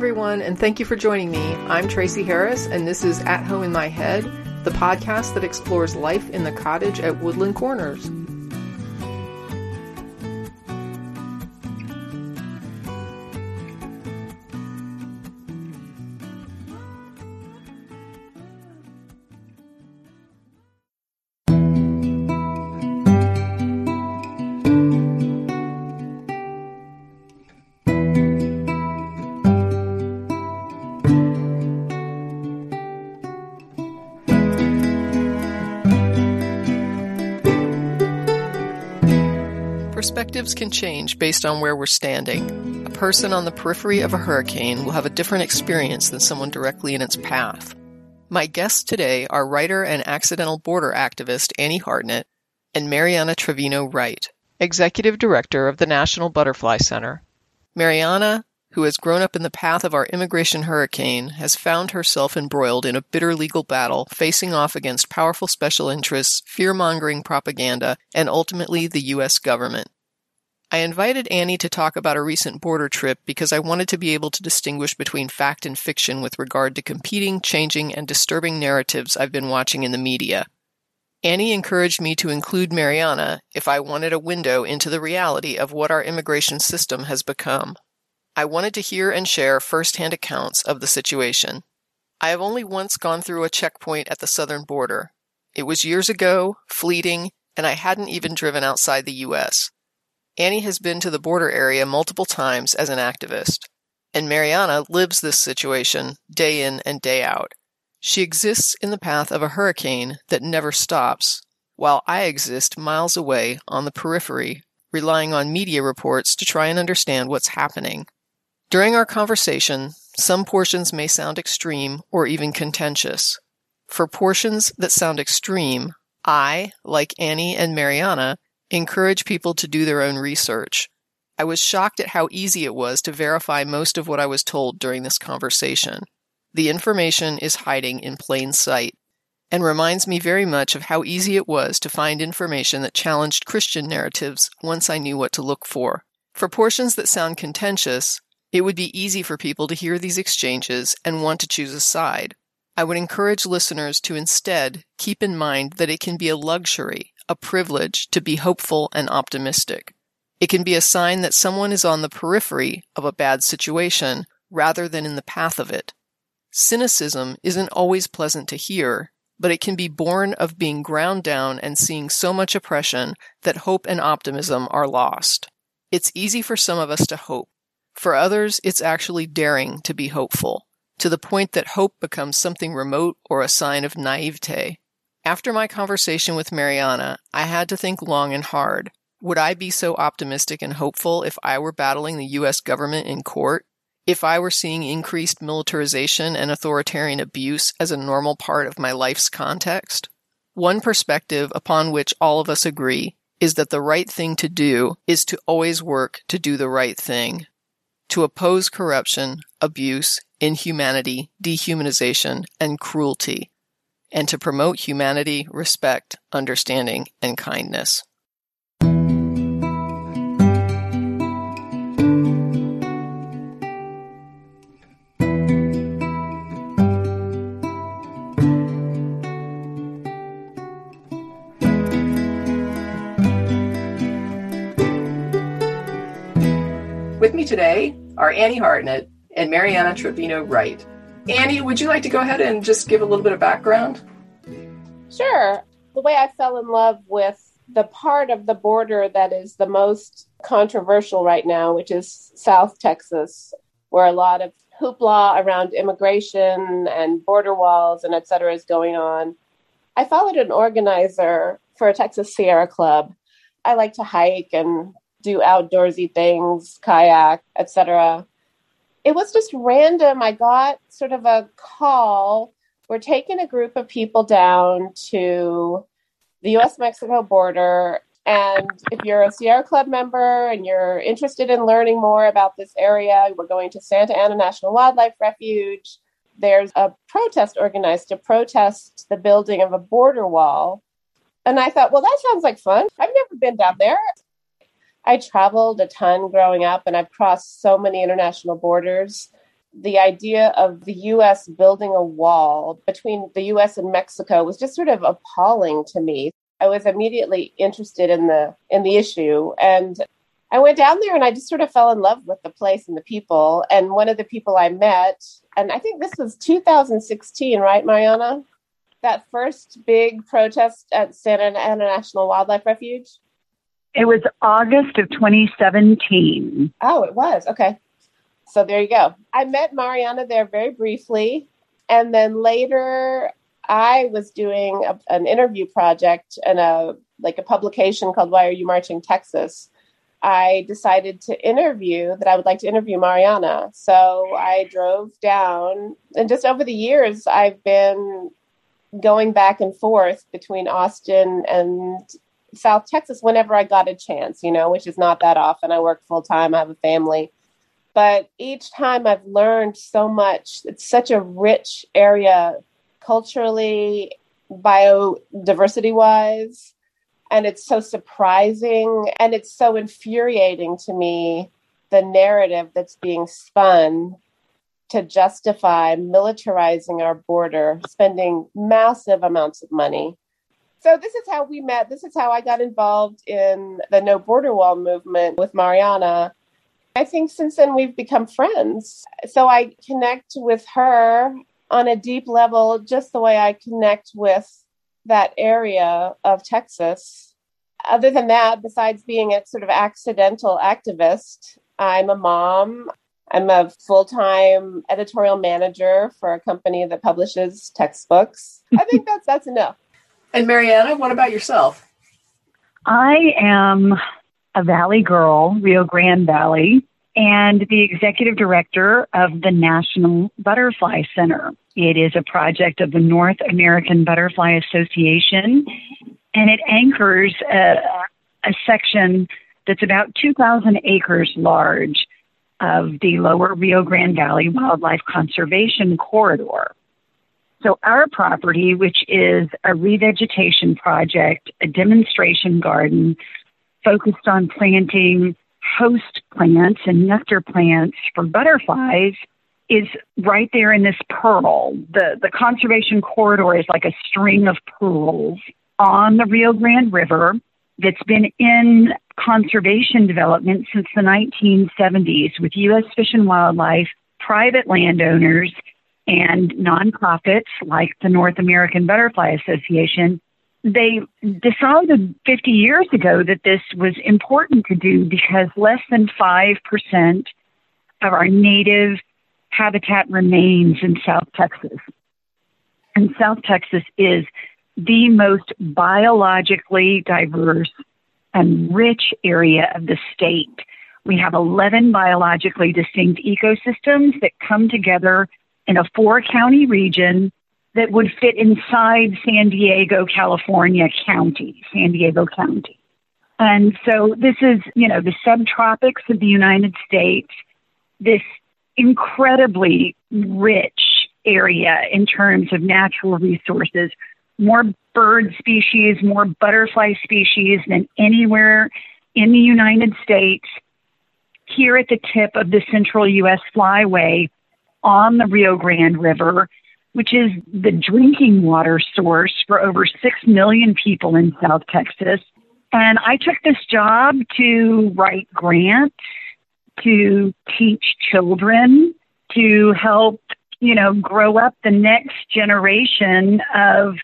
everyone, and thank you for joining me. I'm Tracie Harris, and this is At Home in My Head, the podcast that explores life in the cottage at Woodland Corners. Perspectives can change based on where we're standing. A person on the periphery of a hurricane will have a different experience than someone directly in its path. My guests today are writer and accidental border activist Annie Hartnett and Mariana Trevino Wright, Executive Director of the National Butterfly Center. Mariana, who has grown up in the path of our immigration hurricane, has found herself embroiled in a bitter legal battle facing off against powerful special interests, fear mongering propaganda, and ultimately the U.S. government. I invited Annie to talk about a recent border trip because I wanted to be able to distinguish between fact and fiction with regard to competing, changing, and disturbing narratives I've been watching in the media. Annie encouraged me to include Mariana if I wanted a window into the reality of what our immigration system has become. I wanted to hear and share firsthand accounts of the situation. I have only once gone through a checkpoint at the southern border. It was years ago, fleeting, and I hadn't even driven outside the U.S. Annie has been to the border area multiple times as an activist, and Mariana lives this situation day in and day out. She exists in the path of a hurricane that never stops, while I exist miles away on the periphery, relying on media reports to try and understand what's happening. During our conversation, some portions may sound extreme or even contentious. For portions that sound extreme, I, like Annie and Mariana, encourage people to do their own research. I was shocked at how easy it was to verify most of what I was told during this conversation. The information is hiding in plain sight and reminds me very much of how easy it was to find information that challenged Christian narratives once I knew what to look for. For portions that sound contentious, it would be easy for people to hear these exchanges and want to choose a side. I would encourage listeners to instead keep in mind that it can be a luxury a privilege to be hopeful and optimistic. It can be a sign that someone is on the periphery of a bad situation rather than in the path of it. Cynicism isn't always pleasant to hear, but it can be born of being ground down and seeing so much oppression that hope and optimism are lost. It's easy for some of us to hope. For others, it's actually daring to be hopeful, to the point that hope becomes something remote or a sign of naivete. After my conversation with Mariana, I had to think long and hard. Would I be so optimistic and hopeful if I were battling the US government in court? If I were seeing increased militarization and authoritarian abuse as a normal part of my life's context? One perspective upon which all of us agree is that the right thing to do is to always work to do the right thing, to oppose corruption, abuse, inhumanity, dehumanization, and cruelty, and to promote humanity, respect, understanding, and kindness. With me today are Annie Hartnett and Mariana Trevino Wright. Annie, would you like to go ahead and just give a little bit of background? Sure. The way I fell in love with the part of the border that is the most controversial right now, which is South Texas, where a lot of hoopla around immigration and border walls and et cetera is going on. I followed an organizer for a Texas Sierra Club. I like to hike and do outdoorsy things, kayak, etc it was just random. I got sort of a call. We're taking a group of people down to the US Mexico border. And if you're a Sierra Club member and you're interested in learning more about this area, we're going to Santa Ana National Wildlife Refuge. There's a protest organized to protest the building of a border wall. And I thought, well, that sounds like fun. I've never been down there. I traveled a ton growing up and I've crossed so many international borders. the idea of the US building a wall between the US and Mexico was just sort of appalling to me. I was immediately interested in the in the issue and I went down there and I just sort of fell in love with the place and the people. And one of the people I met, and I think this was 2016, right, Mariana? That first big protest at Santa Ana National Wildlife Refuge? It was August of 2017. Oh, it was. Okay. So there you go. I met Mariana there very briefly. And then later, I was doing a, an interview project and a like a publication called Why Are You Marching Texas? I decided to interview that I would like to interview Mariana. So I drove down, and just over the years, I've been going back and forth between Austin and South Texas whenever I got a chance, you know, which is not that often. I work full time, I have a family. But each time I've learned so much. It's such a rich area culturally, biodiversity wise and it's so surprising and it's so infuriating to me the narrative that's being spun to justify militarizing our border, spending massive amounts of money. So, this is how we met. This is how I got involved in the No Border Wall movement with Mariana. I think since then we've become friends. So, I connect with her on a deep level, just the way I connect with that area of Texas. Other than that, besides being a sort of accidental activist, I'm a mom. I'm a full time editorial manager for a company that publishes textbooks. I think that's that's enough. And Mariana, what about yourself? I am a Valley girl, Rio Grande Valley, and the executive director of the National Butterfly Center. It is a project of the North American Butterfly Association, and it anchors a, a section that's about 2,000 acres large of the lower Rio Grande Valley Wildlife Conservation Corridor. So, our property, which is a revegetation project, a demonstration garden focused on planting host plants and nectar plants for butterflies, is right there in this pearl. The, the conservation corridor is like a string of pearls on the Rio Grande River that's been in conservation development since the 1970s with U.S. Fish and Wildlife, private landowners, and nonprofits like the North American Butterfly Association. They decided 50 years ago that this was important to do because less than 5% of our native habitat remains in South Texas. And South Texas is the most biologically diverse and rich area of the state. We have 11 biologically distinct ecosystems that come together in a four county region that would fit inside San Diego, California County, San Diego County. And so this is, you know, the subtropics of the United States, this incredibly rich area in terms of natural resources, more bird species, more butterfly species than anywhere in the United States. Here at the tip of the central U.S. flyway on the Rio Grande River, which is the drinking water source for over 6 million people in South Texas. And I took this job to write grants, to teach children, to help, you know, grow up the next generation of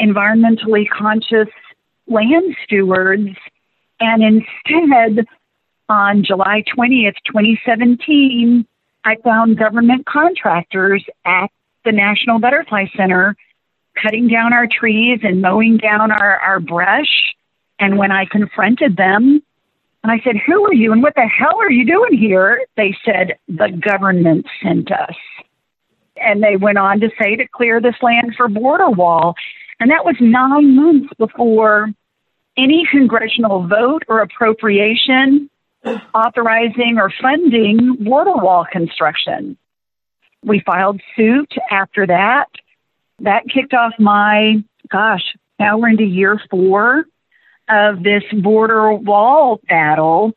environmentally conscious land stewards. And instead, on July 20th, 2017, I found government contractors at the National Butterfly Center cutting down our trees and mowing down our, our brush. And when I confronted them, and I said, Who are you and what the hell are you doing here? They said, The government sent us. And they went on to say to clear this land for border wall. And that was nine months before any congressional vote or appropriation authorizing or funding border wall construction. We filed suit after that. That kicked off my, gosh, now we're into year four of this border wall battle.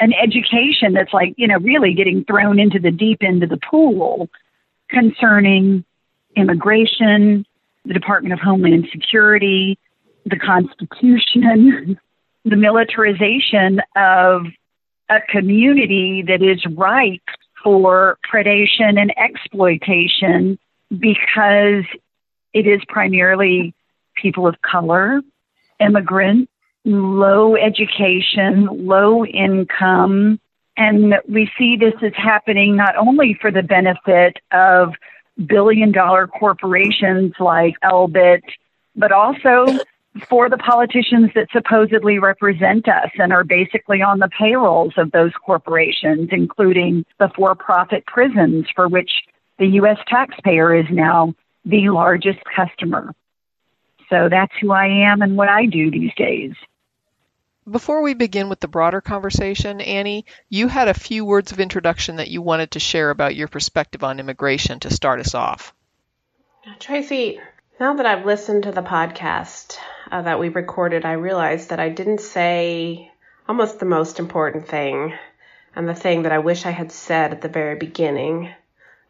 an education that's like, you know, really getting thrown into the deep end of the pool concerning immigration, the Department of Homeland Security, the Constitution, the militarization of a community that is ripe for predation and exploitation because it is primarily people of color, immigrants, low education, low income. And we see this as happening not only for the benefit of billion dollar corporations like Elbit, but also for the politicians that supposedly represent us and are basically on the payrolls of those corporations, including the for profit prisons for which the U.S. taxpayer is now the largest customer. So that's who I am and what I do these days. Before we begin with the broader conversation, Annie, you had a few words of introduction that you wanted to share about your perspective on immigration to start us off. Tracie, now that I've listened to the podcast uh, that we recorded, I realized that I didn't say almost the most important thing and the thing that I wish I had said at the very beginning.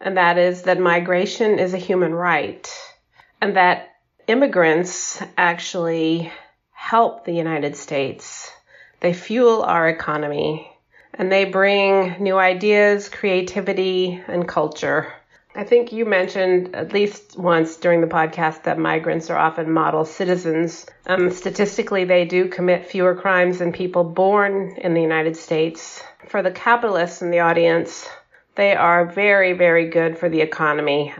And that is that migration is a human right and that immigrants actually help the United States. They fuel our economy and they bring new ideas, creativity, and culture. I think you mentioned at least once during the podcast that migrants are often model citizens. Um, statistically, they do commit fewer crimes than people born in the United States. For the capitalists in the audience, they are very, very good for the economy.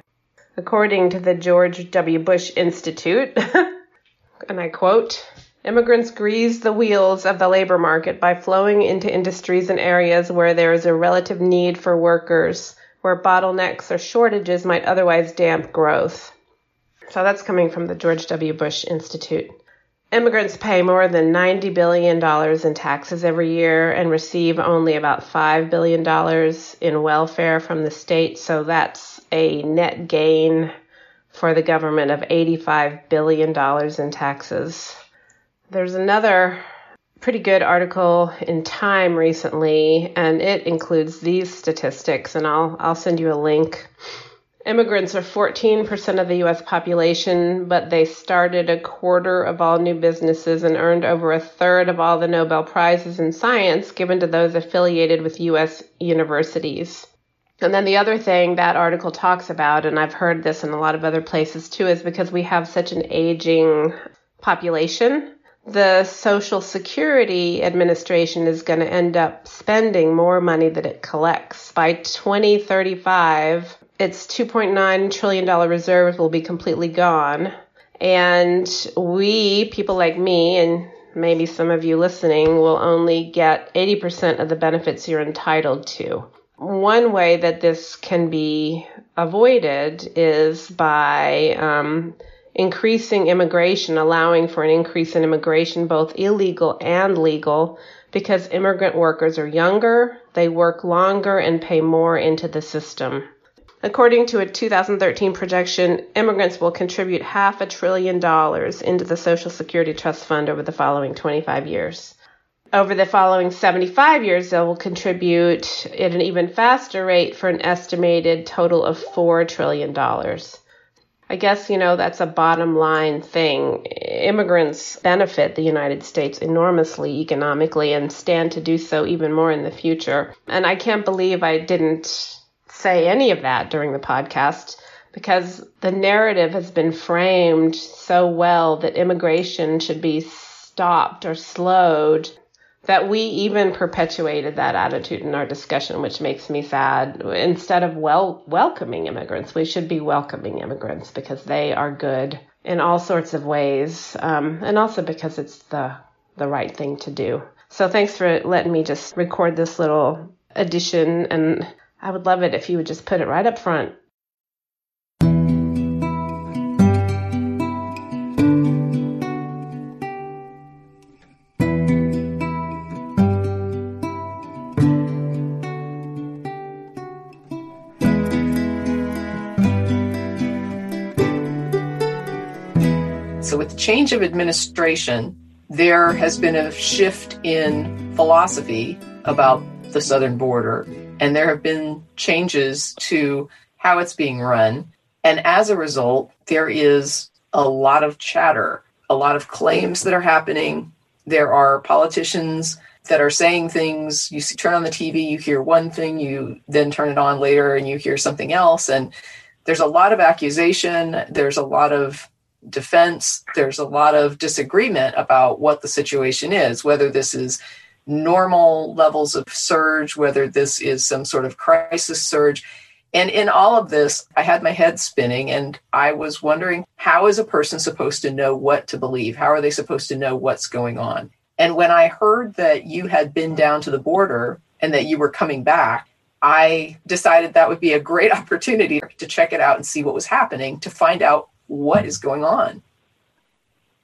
According to the George W. Bush Institute, and I quote, Immigrants grease the wheels of the labor market by flowing into industries and areas where there is a relative need for workers, where bottlenecks or shortages might otherwise damp growth. So that's coming from the George W. Bush Institute. Immigrants pay more than $90 billion in taxes every year and receive only about $5 billion in welfare from the state, so that's a net gain for the government of $85 billion in taxes. There's another pretty good article in Time recently, and it includes these statistics, and I'll, I'll send you a link. Immigrants are 14% of the U.S. population, but they started a quarter of all new businesses and earned over a third of all the Nobel Prizes in science given to those affiliated with U.S. universities. And then the other thing that article talks about, and I've heard this in a lot of other places too, is because we have such an aging population the Social Security Administration is going to end up spending more money than it collects. By 2035, its $2.9 trillion reserves will be completely gone. And we, people like me, and maybe some of you listening, will only get 80% of the benefits you're entitled to. One way that this can be avoided is by um, increasing immigration, allowing for an increase in immigration, both illegal and legal, because immigrant workers are younger, they work longer, and pay more into the system. According to a 2013 projection, immigrants will contribute half a trillion dollars into the Social Security Trust Fund over the following 25 years. Over the following 75 years, they will contribute at an even faster rate for an estimated total of $4 trillion. I guess, you know, that's a bottom line thing. Immigrants benefit the United States enormously economically and stand to do so even more in the future. And I can't believe I didn't say any of that during the podcast because the narrative has been framed so well that immigration should be stopped or slowed that we even perpetuated that attitude in our discussion, which makes me sad. Instead of well welcoming immigrants, we should be welcoming immigrants because they are good in all sorts of ways, um, and also because it's the the right thing to do. So thanks for letting me just record this little addition, and I would love it if you would just put it right up front. Change of administration, there has been a shift in philosophy about the southern border, and there have been changes to how it's being run. And as a result, there is a lot of chatter, a lot of claims that are happening. There are politicians that are saying things. You turn on the TV, you hear one thing, you then turn it on later and you hear something else. And there's a lot of accusation, there's a lot of defense, there's a lot of disagreement about what the situation is, whether this is normal levels of surge, whether this is some sort of crisis surge. And in all of this, I had my head spinning and I was wondering how is a person supposed to know what to believe? How are they supposed to know what's going on? And when I heard that you had been down to the border and that you were coming back, I decided that would be a great opportunity to check it out and see what was happening to find out what is going on.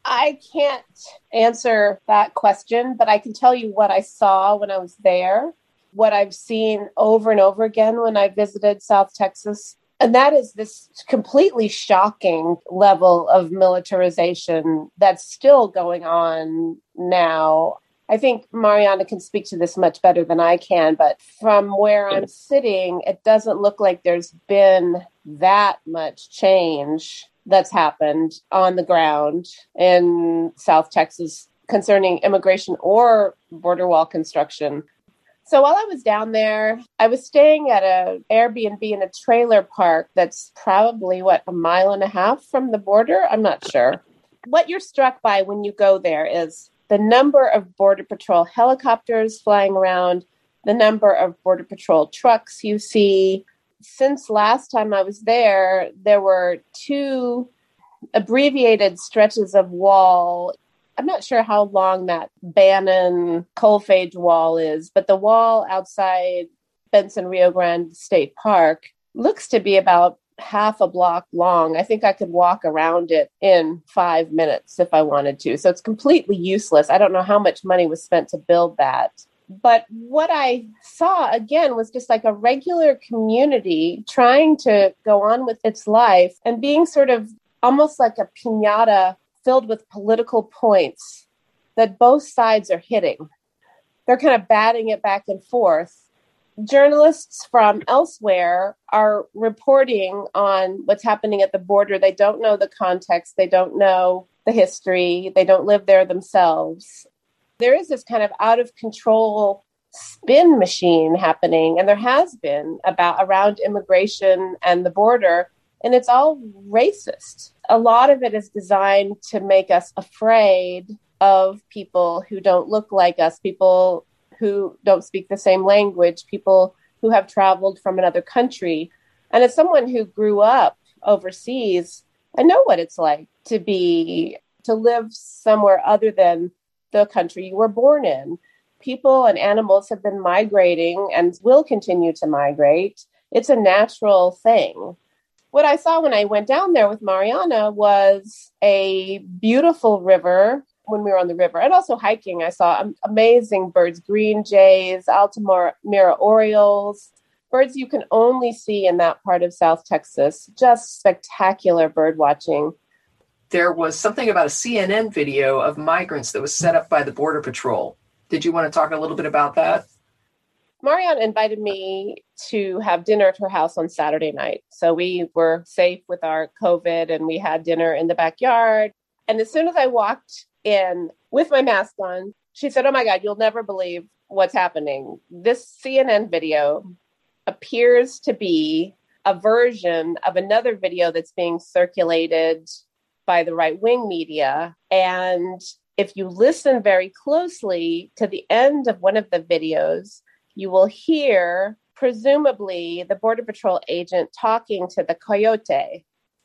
I can't answer that question, but I can tell you what I saw when I was there, what I've seen over and over again when I visited South Texas. And that is this completely shocking level of militarization that's still going on now. I think Mariana can speak to this much better than I can, but from where I'm sitting, it doesn't look like there's been that much change that's happened on the ground in South Texas concerning immigration or border wall construction. So while I was down there, I was staying at a Airbnb in a trailer park that's probably what a mile and a half from the border. I'm not sure. What you're struck by when you go there is the number of Border Patrol helicopters flying around, the number of Border Patrol trucks you see. Since last time I was there, there were two abbreviated stretches of wall. I'm not sure how long that Bannon Kolfage wall is, but the wall outside Bentsen Rio Grande State Park looks to be about half a block long. I think I could walk around it in five minutes if I wanted to. So it's completely useless. I don't know how much money was spent to build that. But what I saw again was just like a regular community trying to go on with its life and being sort of almost like a pinata filled with political points that both sides are hitting. They're kind of batting it back and forth journalists from elsewhere are reporting on what's happening at the border. They don't know the context, they don't know the history, they don't live there themselves. There is this kind of out of control spin machine happening, and there has been about around immigration and the border, and it's all racist. A lot of it is designed to make us afraid of people who don't look like us, people who don't speak the same language, people who have traveled from another country. And as someone who grew up overseas, I know what it's like to be to live somewhere other than the country you were born in. People and animals have been migrating and will continue to migrate. It's a natural thing. What I saw when I went down there with Mariana was a beautiful river when we were on the river and also hiking i saw amazing birds green jays altamira orioles birds you can only see in that part of south texas just spectacular bird watching there was something about a cnn video of migrants that was set up by the border patrol did you want to talk a little bit about that Mariana invited me to have dinner at her house on Saturday night. So we were safe with our COVID and we had dinner in the backyard. And as soon as I walked in with my mask on. She said, Oh my God, you'll never believe what's happening. This CNN video appears to be a version of another video that's being circulated by the right wing media. And if you listen very closely to the end of one of the videos, you will hear, presumably, the Border Patrol agent talking to the coyote.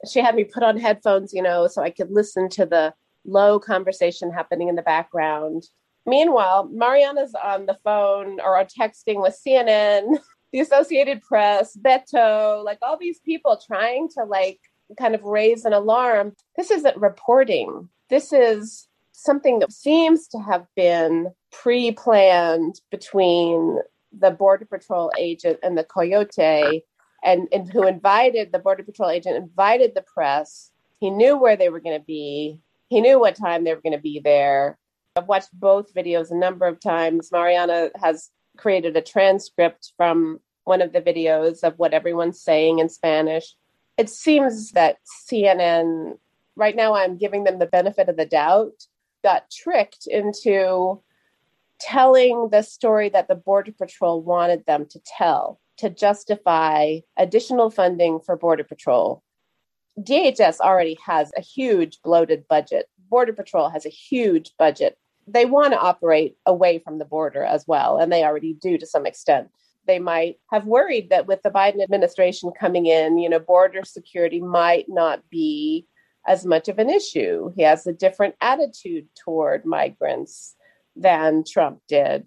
She had me put on headphones, you know, so I could listen to the low conversation happening in the background. Meanwhile, Mariana's on the phone or texting with CNN, the Associated Press, Beto, like all these people trying to like kind of raise an alarm. This isn't reporting. This is something that seems to have been pre-planned between the border patrol agent and the coyote and, and who invited the border patrol agent invited the press he knew where they were going to be he knew what time they were going to be there. I've watched both videos a number of times. Mariana has created a transcript from one of the videos of what everyone's saying in Spanish. It seems that CNN, right now, I'm giving them the benefit of the doubt, got tricked into telling the story that the Border Patrol wanted them to tell to justify additional funding for Border Patrol. DHS already has a huge bloated budget. Border Patrol has a huge budget. They want to operate away from the border as well, and they already do to some extent. They might have worried that with the Biden administration coming in, you know, border security might not be as much of an issue. He has a different attitude toward migrants than Trump did.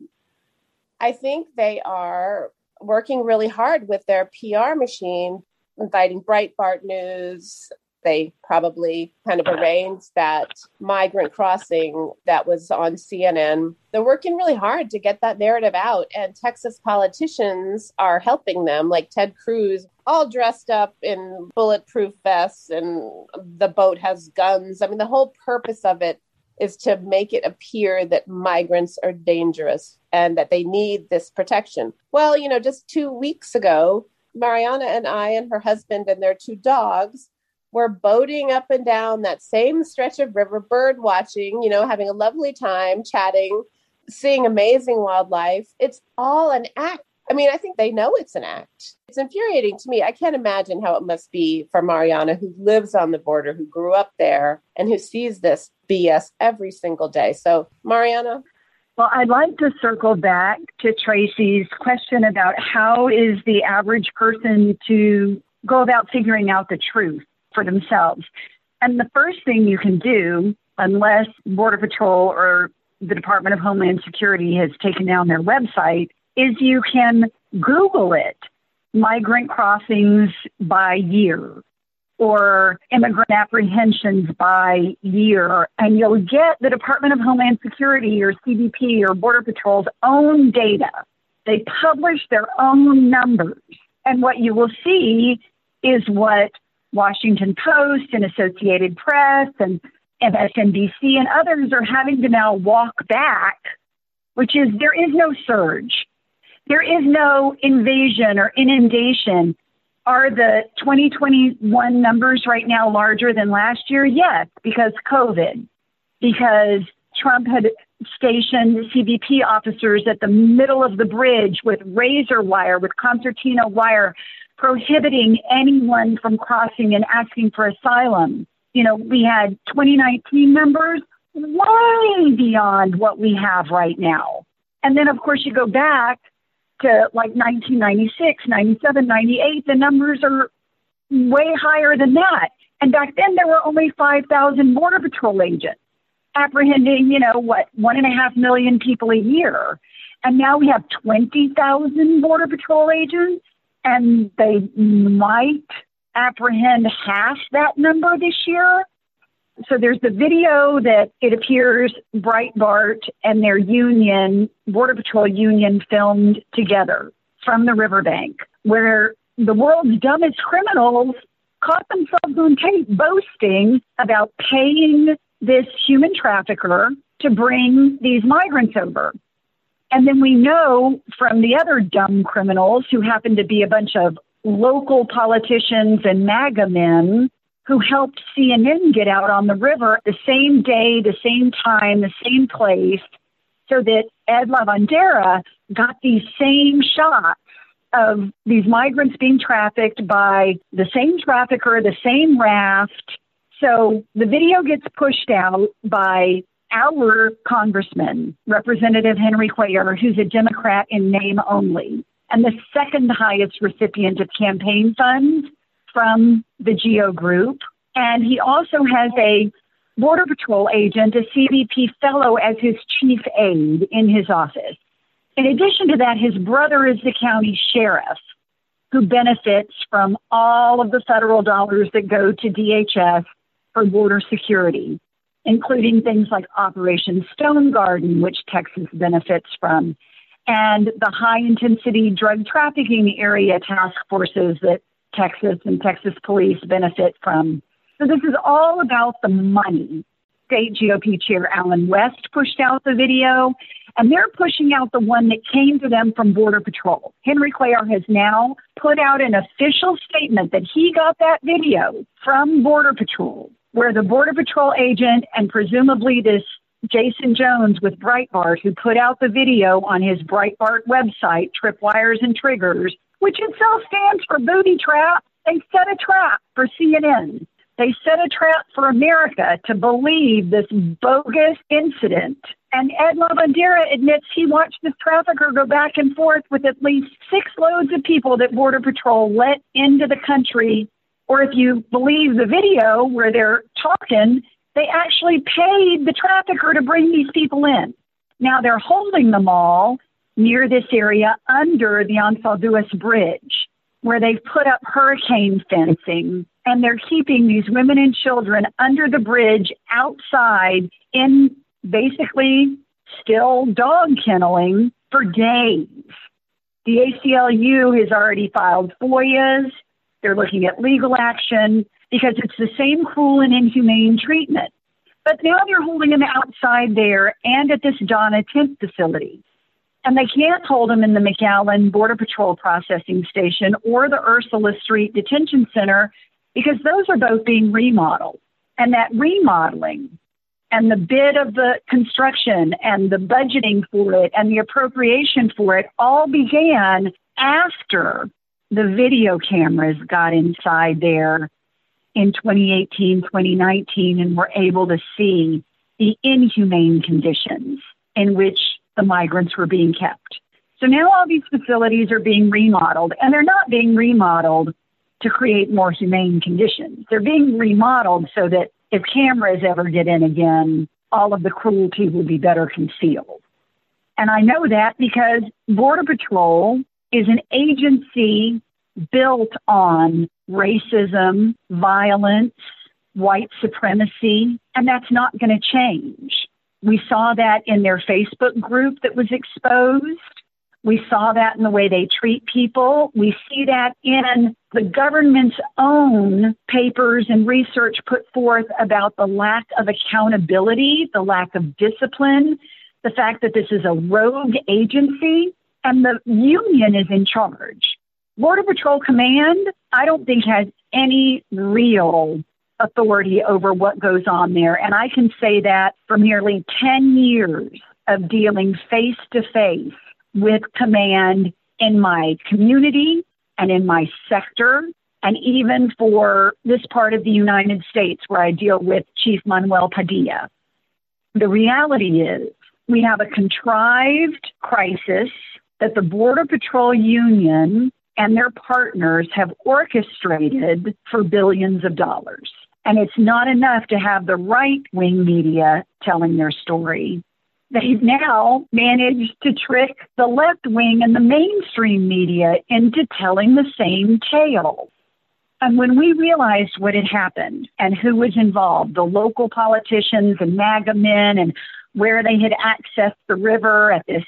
I think they are working really hard with their PR machine, inviting Breitbart News. They probably kind of arranged that migrant crossing that was on CNN. They're working really hard to get that narrative out, and Texas politicians are helping them, like Ted Cruz, all dressed up in bulletproof vests, and the boat has guns. I mean, the whole purpose of it is to make it appear that migrants are dangerous and that they need this protection. Well, you know, just two weeks ago, Mariana and I and her husband and their two dogs were boating up and down that same stretch of river, bird watching, you know, having a lovely time, chatting, seeing amazing wildlife. It's all an act. I mean, I think they know it's an act. It's infuriating to me. I can't imagine how it must be for Mariana, who lives on the border, who grew up there, and who sees this BS every single day. So, Mariana? Well, I'd like to circle back to Tracie's question about how is the average person to go about figuring out the truth for themselves. And the first thing you can do, unless Border Patrol or the Department of Homeland Security has taken down their website, is you can Google it migrant crossings by year or immigrant apprehensions by year, and you'll get the Department of Homeland Security or CBP or Border Patrol's own data. They publish their own numbers. And what you will see is what Washington Post and Associated Press and MSNBC and others are having to now walk back, which is there is no surge. There is no invasion or inundation. Are the 2021 numbers right now larger than last year? Yes, because COVID, because Trump had stationed CBP officers at the middle of the bridge with razor wire, with concertina wire, prohibiting anyone from crossing and asking for asylum. You know, we had 2019 numbers way beyond what we have right now. And then, of course, you go back to like 1996, 97, 98, the numbers are way higher than that. And back then, there were only 5,000 Border Patrol agents apprehending, you know, what, one and a half million people a year. And now we have 20,000 Border Patrol agents, and they might apprehend half that number this year so there's the video that it appears Breitbart and their union, Border Patrol union, filmed together from the riverbank, where the world's dumbest criminals caught themselves on tape boasting about paying this human trafficker to bring these migrants over. And then we know from the other dumb criminals who happen to be a bunch of local politicians and MAGA men who helped CNN get out on the river the same day, the same time, the same place, so that Ed Lavandera got these same shots of these migrants being trafficked by the same trafficker, the same raft. So the video gets pushed out by our congressman, Representative Henry Cuellar, who's a Democrat in name only, and the second highest recipient of campaign funds from the GEO group. And he also has a Border Patrol agent, a CBP fellow, as his chief aide in his office. In addition to that, his brother is the county sheriff who benefits from all of the federal dollars that go to DHS for border security, including things like Operation Stone Garden, which Texas benefits from, and the high intensity drug trafficking area task forces that Texas and Texas police benefit from. So this is all about the money. State GOP Chair Allen West pushed out the video, and they're pushing out the one that came to them from Border Patrol. Henry Cuellar has now put out an official statement that he got that video from Border Patrol, where the Border Patrol agent and presumably this Jason Jones with Breitbart, who put out the video on his Breitbart website, Tripwires and Triggers, which itself stands for booby trap. They set a trap for CNN. They set a trap for America to believe this bogus incident. And Ed Lavandera admits he watched this trafficker go back and forth with at least six loads of people that Border Patrol let into the country. Or if you believe the video where they're talking, they actually paid the trafficker to bring these people in. Now they're holding them all near this area under the Anzalduas Bridge, where they've put up hurricane fencing and they're keeping these women and children under the bridge outside in basically still dog kenneling for days. The ACLU has already filed FOIAs. They're looking at legal action because it's the same cruel and inhumane treatment. But now they're holding them outside there and at this Donna Tent facility. And they can't hold them in the McAllen Border Patrol Processing Station or the Ursula Street Detention Center because those are both being remodeled. And that remodeling and the bid of the construction and the budgeting for it and the appropriation for it all began after the video cameras got inside there in 2018, 2019, and were able to see the inhumane conditions in which the migrants were being kept. So now all these facilities are being remodeled, and they're not being remodeled to create more humane conditions. They're being remodeled so that if cameras ever get in again, all of the cruelty will be better concealed. And I know that because Border Patrol is an agency built on racism, violence, white supremacy, and that's not going to change. We saw that in their Facebook group that was exposed. We saw that in the way they treat people. We see that in the government's own papers and research put forth about the lack of accountability, the lack of discipline, the fact that this is a rogue agency and the union is in charge. Border Patrol Command, I don't think has any real authority over what goes on there. And I can say that for nearly 10 years of dealing face to face with command in my community and in my sector, and even for this part of the United States where I deal with Chief Manuel Padilla. The reality is we have a contrived crisis that the Border Patrol Union and their partners have orchestrated for billions of dollars. And it's not enough to have the right wing media telling their story. They've now managed to trick the left wing and the mainstream media into telling the same tale. And when we realized what had happened and who was involved, the local politicians and MAGA men, and where they had accessed the river at this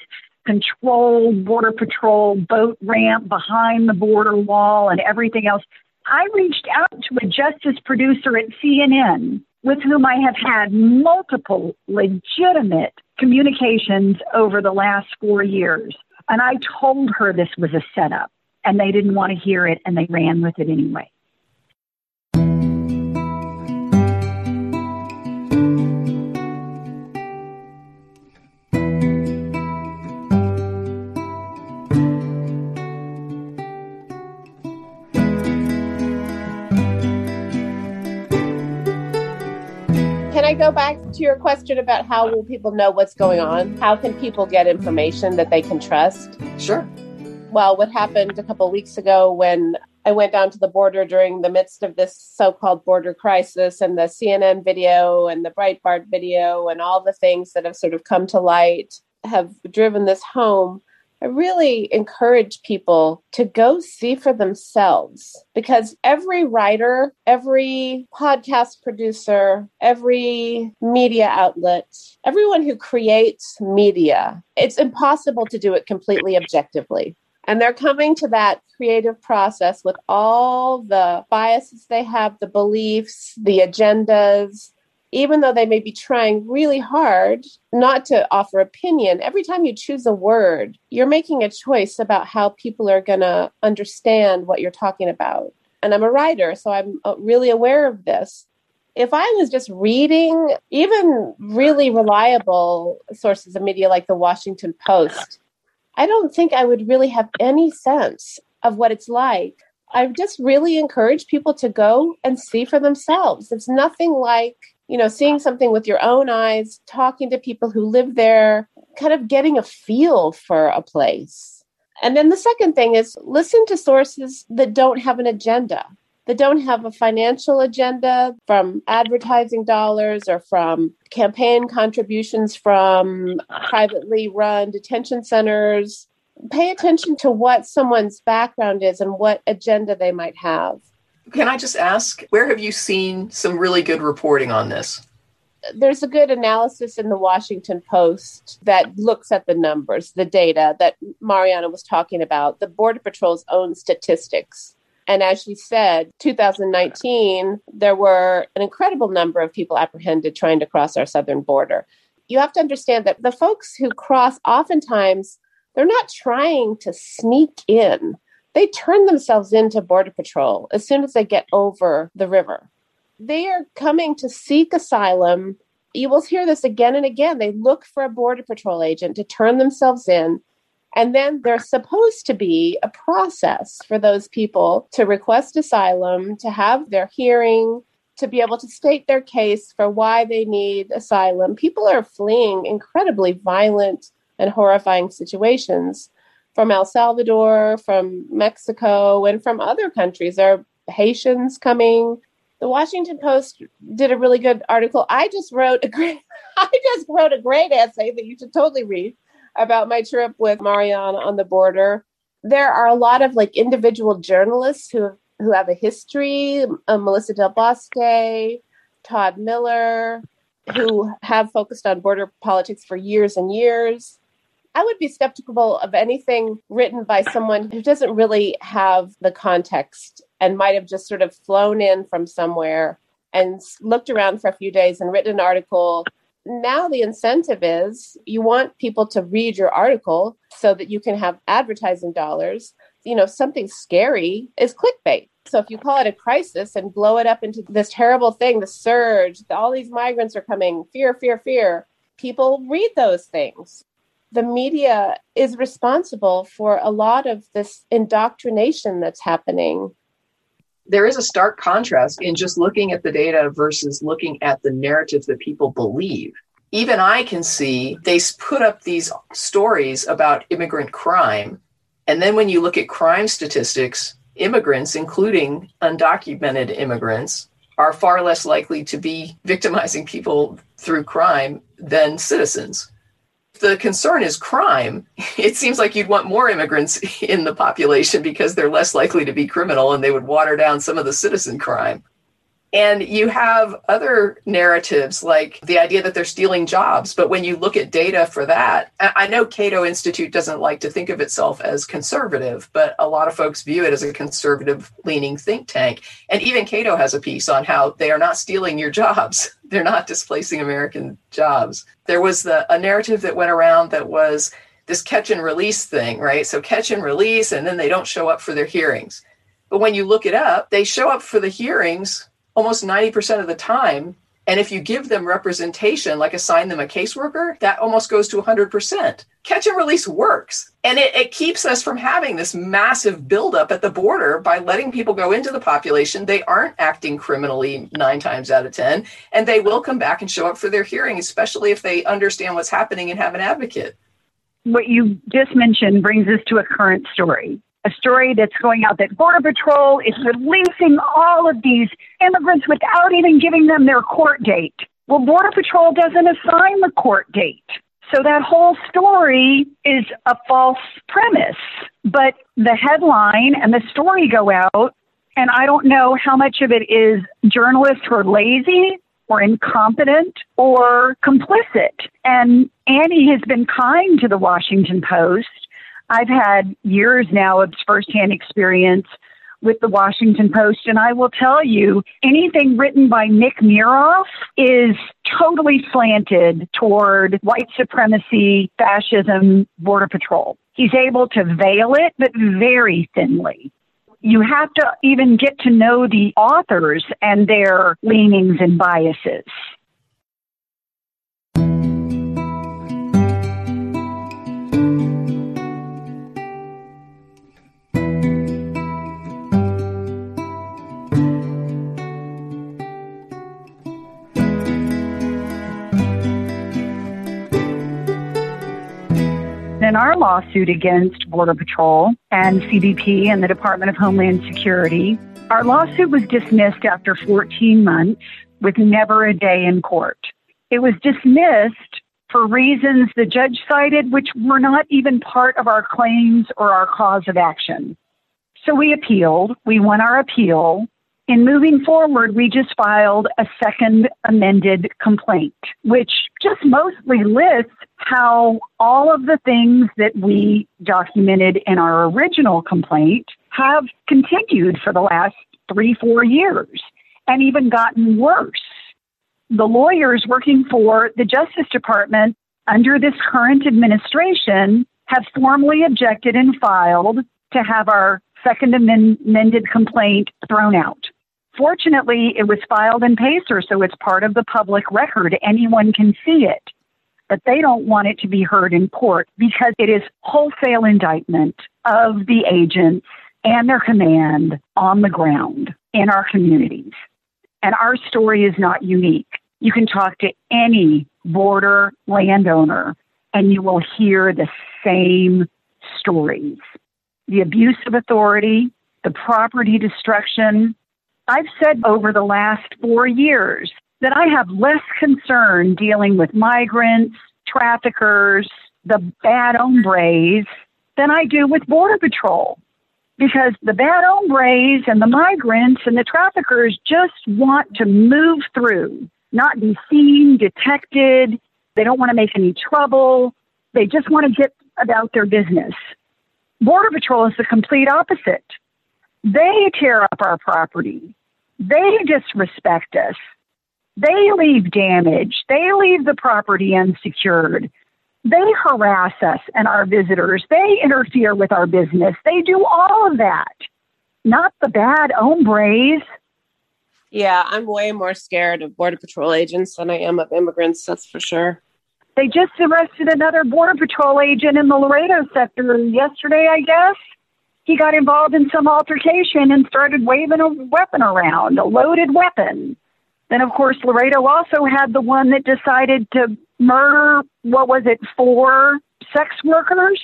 controlled border patrol boat ramp behind the border wall and everything else. I reached out to a justice producer at CNN with whom I have had multiple legitimate communications over the last four years. And I told her this was a setup, and they didn't want to hear it, and they ran with it anyway. I go back to your question about how will people know what's going on? How can people get information that they can trust? Sure. Well, what happened a couple weeks ago when I went down to the border during the midst of this so called border crisis and the CNN video and the Breitbart video and all the things that have sort of come to light have driven this home. I really encourage people to go see for themselves because every writer, every podcast producer, every media outlet, everyone who creates media, it's impossible to do it completely objectively. And they're coming to that creative process with all the biases they have, the beliefs, the agendas, even though they may be trying really hard not to offer opinion, every time you choose a word, you're making a choice about how people are going to understand what you're talking about. And I'm a writer, so I'm uh, really aware of this. If I was just reading even really reliable sources of media like the Washington Post, I don't think I would really have any sense of what it's like. I just really encourage people to go and see for themselves. It's nothing like you know, seeing something with your own eyes, talking to people who live there, kind of getting a feel for a place. And then the second thing is listen to sources that don't have an agenda, that don't have a financial agenda from advertising dollars or from campaign contributions from privately run detention centers. Pay attention to what someone's background is and what agenda they might have. Can I just ask, where have you seen some really good reporting on this? There's a good analysis in the Washington Post that looks at the numbers, the data that Mariana was talking about, the Border Patrol's own statistics. And as she said, 2019, there were an incredible number of people apprehended trying to cross our southern border. You have to understand that the folks who cross, oftentimes, they're not trying to sneak in they turn themselves into Border Patrol as soon as they get over the river. They are coming to seek asylum. You will hear this again and again. They look for a Border Patrol agent to turn themselves in. And then there's supposed to be a process for those people to request asylum, to have their hearing, to be able to state their case for why they need asylum. People are fleeing incredibly violent and horrifying situations from El Salvador, from Mexico, and from other countries. There are Haitians coming. The Washington Post did a really good article. I just wrote a great I just wrote a great essay that you should totally read about my trip with Mariana on the border. There are a lot of like individual journalists who who have a history, uh, Melissa Del Bosque, Todd Miller, who have focused on border politics for years and years. I would be skeptical of anything written by someone who doesn't really have the context and might have just sort of flown in from somewhere and looked around for a few days and written an article. Now, the incentive is you want people to read your article so that you can have advertising dollars. You know, something scary is clickbait. So if you call it a crisis and blow it up into this terrible thing, the surge, all these migrants are coming, fear, fear, fear, people read those things the media is responsible for a lot of this indoctrination that's happening. There is a stark contrast in just looking at the data versus looking at the narratives that people believe. Even I can see they put up these stories about immigrant crime. And then when you look at crime statistics, immigrants, including undocumented immigrants, are far less likely to be victimizing people through crime than citizens the concern is crime, it seems like you'd want more immigrants in the population because they're less likely to be criminal and they would water down some of the citizen crime. And you have other narratives like the idea that they're stealing jobs. But when you look at data for that, I know Cato Institute doesn't like to think of itself as conservative, but a lot of folks view it as a conservative leaning think tank. And even Cato has a piece on how they are not stealing your jobs. They're not displacing American jobs. There was the, a narrative that went around that was this catch and release thing, right? So catch and release, and then they don't show up for their hearings. But when you look it up, they show up for the hearings almost 90% of the time. And if you give them representation, like assign them a caseworker, that almost goes to 100%. Catch and release works. And it, it, keeps us from having this massive buildup at the border by letting people go into the population. They aren't acting criminally nine times out of 10, and they will come back and show up for their hearing, especially if they understand what's happening and have an advocate. What you just mentioned brings us to a current story a story that's going out that Border Patrol is releasing all of these immigrants without even giving them their court date. Well, Border Patrol doesn't assign the court date. So that whole story is a false premise. But the headline and the story go out, and I don't know how much of it is journalists who are lazy or incompetent or complicit. And Annie has been kind to the Washington Post I've had years now of firsthand experience with the Washington Post, and I will tell you anything written by Nick Miroff is totally slanted toward white supremacy, fascism, Border Patrol. He's able to veil it, but very thinly. You have to even get to know the authors and their leanings and biases. In our lawsuit against Border Patrol and CBP and the Department of Homeland Security, our lawsuit was dismissed after 14 months with never a day in court. It was dismissed for reasons the judge cited, which were not even part of our claims or our cause of action. So we appealed. We won our appeal. In moving forward, we just filed a second amended complaint, which just mostly lists how all of the things that we documented in our original complaint have continued for the last three, four years and even gotten worse. The lawyers working for the Justice Department under this current administration have formally objected and filed to have our second amended complaint thrown out. Fortunately, it was filed in PACER, so it's part of the public record. Anyone can see it. But they don't want it to be heard in court because it is wholesale indictment of the agents and their command on the ground in our communities. And our story is not unique. You can talk to any border landowner and you will hear the same stories the abuse of authority, the property destruction, I've said over the last four years that I have less concern dealing with migrants, traffickers, the bad hombres than I do with Border Patrol. Because the bad hombres and the migrants and the traffickers just want to move through, not be seen, detected. They don't want to make any trouble. They just want to get about their business. Border Patrol is the complete opposite. They tear up our property. They disrespect us. They leave damage. They leave the property unsecured. They harass us and our visitors. They interfere with our business. They do all of that. Not the bad hombres. Yeah, I'm way more scared of Border Patrol agents than I am of immigrants, that's for sure. They just arrested another Border Patrol agent in the Laredo sector yesterday, I guess he got involved in some altercation and started waving a weapon around, a loaded weapon. Then, of course, Laredo also had the one that decided to murder, what was it, four sex workers?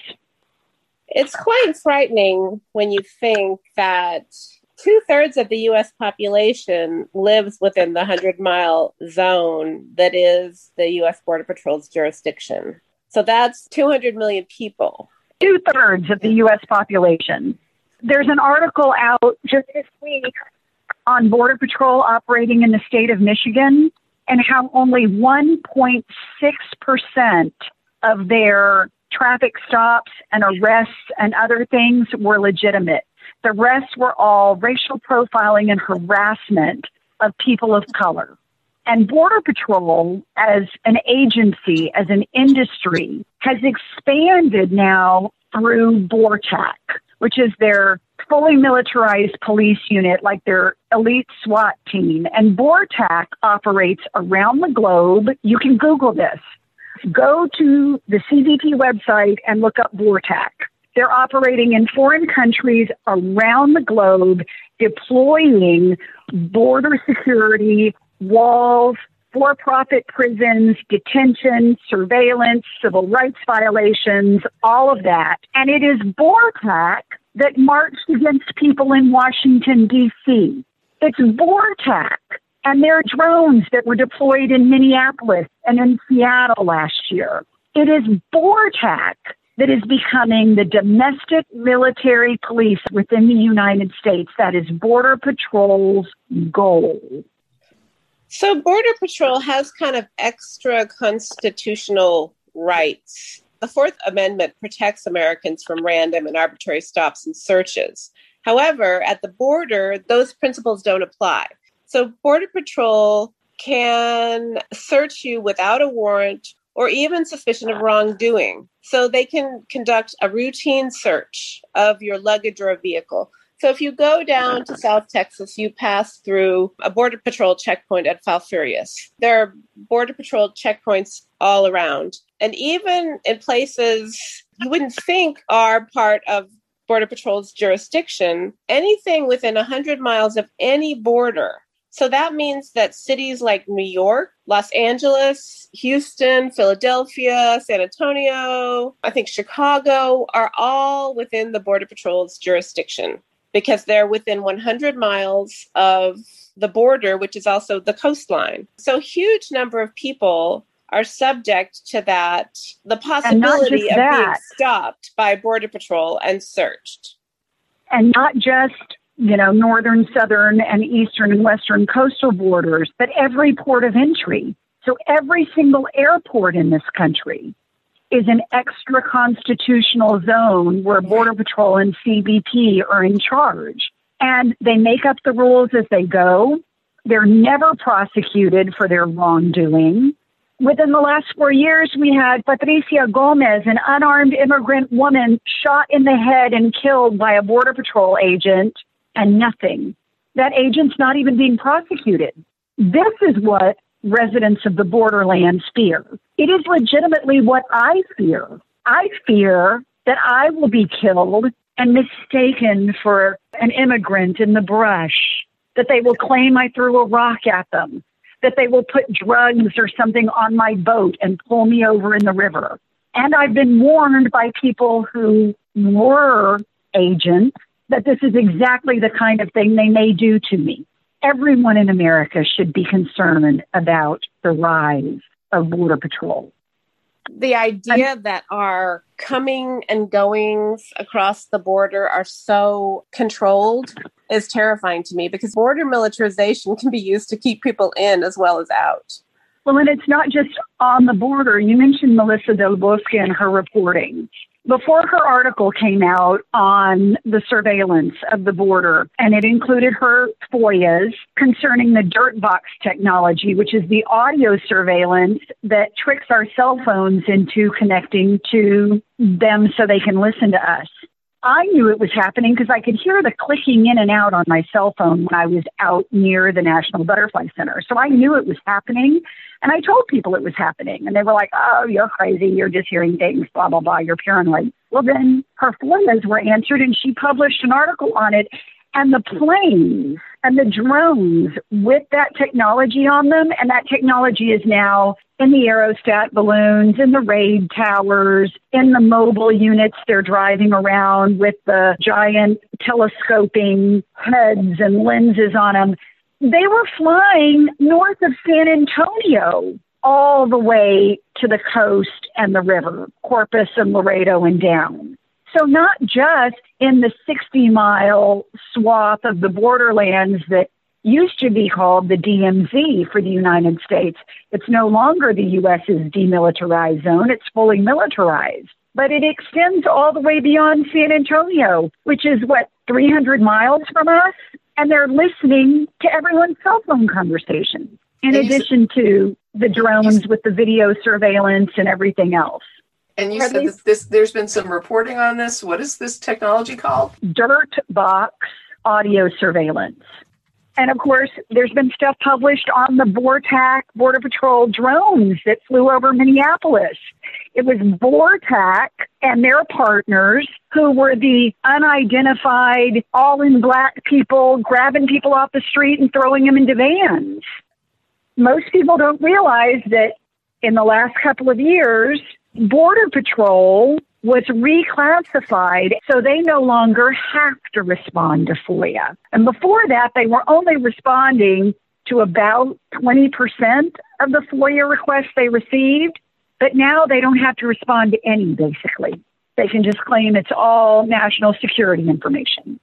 It's quite frightening when you think that two thirds of the US population lives within the 100 mile zone that is the US Border Patrol's jurisdiction. So that's 200 million people two thirds of the U.S. population. There's an article out just this week on Border Patrol operating in the state of Michigan and how only 1.6% of their traffic stops and arrests and other things were legitimate. The rest were all racial profiling and harassment of people of color. And Border Patrol, as an agency, as an industry, has expanded now through BORTAC, which is their fully militarized police unit, like their elite SWAT team. And BORTAC operates around the globe. You can Google this. Go to the CBP website and look up BORTAC. They're operating in foreign countries around the globe, deploying border security, walls, for profit prisons, detention, surveillance, civil rights violations, all of that. And it is BORTAC that marched against people in Washington, D.C. It's BORTAC and their drones that were deployed in Minneapolis and in Seattle last year. It is BORTAC that is becoming the domestic military police within the United States. That is Border Patrol's goal. So, Border Patrol has kind of extra constitutional rights. The Fourth Amendment protects Americans from random and arbitrary stops and searches. However, at the border, those principles don't apply. So, Border Patrol can search you without a warrant or even suspicion of wrongdoing. So, they can conduct a routine search of your luggage or a vehicle. So, if you go down to South Texas, you pass through a Border Patrol checkpoint at Falfurrias. There are Border Patrol checkpoints all around. And even in places you wouldn't think are part of Border Patrol's jurisdiction, anything within 100 miles of any border. So that means that cities like New York, Los Angeles, Houston, Philadelphia, San Antonio, I think Chicago are all within the Border Patrol's jurisdiction because they're within 100 miles of the border, which is also the coastline. So, huge number of people are subject to that, the possibility of that. being stopped by Border Patrol and searched. And not just, you know, northern, southern, and eastern and western coastal borders, but every port of entry. So every single airport in this country is an extra constitutional zone where Border Patrol and CBP are in charge. And they make up the rules as they go. They're never prosecuted for their wrongdoing within the last four years, we had Patricia Gomez, an unarmed immigrant woman, shot in the head and killed by a Border Patrol agent, and nothing. That agent's not even being prosecuted. This is what residents of the borderlands fear. It is legitimately what I fear. I fear that I will be killed and mistaken for an immigrant in the brush, that they will claim I threw a rock at them, that they will put drugs or something on my boat and pull me over in the river. And I've been warned by people who were agents that this is exactly the kind of thing they may do to me. Everyone in America should be concerned about the rise of Border Patrol the idea that our coming and goings across the border are so controlled is terrifying to me because border militarization can be used to keep people in as well as out. Well, and it's not just on the border. You mentioned Melissa Del Bosque and her reporting before her article came out on the surveillance of the border, and it included her FOIAs concerning the dirt box technology, which is the audio surveillance that tricks our cell phones into connecting to them so they can listen to us. I knew it was happening because I could hear the clicking in and out on my cell phone when I was out near the National Butterfly Center. So I knew it was happening. And I told people it was happening. And they were like, oh, you're crazy. You're just hearing things, blah, blah, blah. You're paranoid. Well, then her FOIAs were answered and she published an article on it. And the planes and the drones with that technology on them, and that technology is now in the aerostat balloons, in the raid towers, in the mobile units they're driving around with the giant telescoping heads and lenses on them. They were flying north of San Antonio all the way to the coast and the river, Corpus and Laredo and down. So, not just in the 60 mile swath of the borderlands that used to be called the DMZ for the United States. It's no longer the U.S.'s demilitarized zone, it's fully militarized. But it extends all the way beyond San Antonio, which is what, 300 miles from us? And they're listening to everyone's cell phone conversations, in addition to the drones with the video surveillance and everything else. And you said that this there's been some reporting on this. What is this technology called? Dirt box audio surveillance. And of course, there's been stuff published on the BORTAC Border Patrol drones that flew over Minneapolis. It was BORTAC and their partners who were the unidentified, all in black people grabbing people off the street and throwing them into vans. Most people don't realize that in the last couple of years, Border Patrol was reclassified so they no longer have to respond to FOIA. And before that, they were only responding to about 20% of the FOIA requests they received, but now they don't have to respond to any, basically. They can just claim it's all national security information.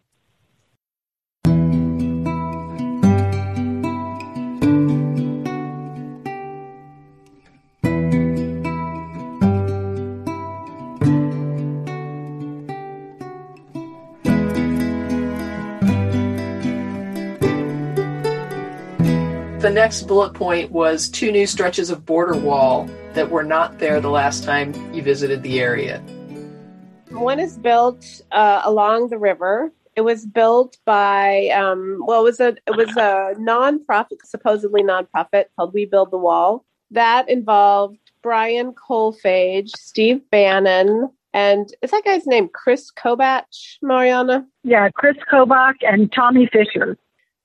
The next bullet point was two new stretches of border wall that were not there the last time you visited the area. One is built uh, along the river. It was built by um, well, it was a it was a nonprofit, supposedly nonprofit called We Build the Wall. That involved Brian Kolfage, Steve Bannon, and is that guy's name Chris Kobach, Mariana? Yeah, Chris Kobach and Tommy Fisher.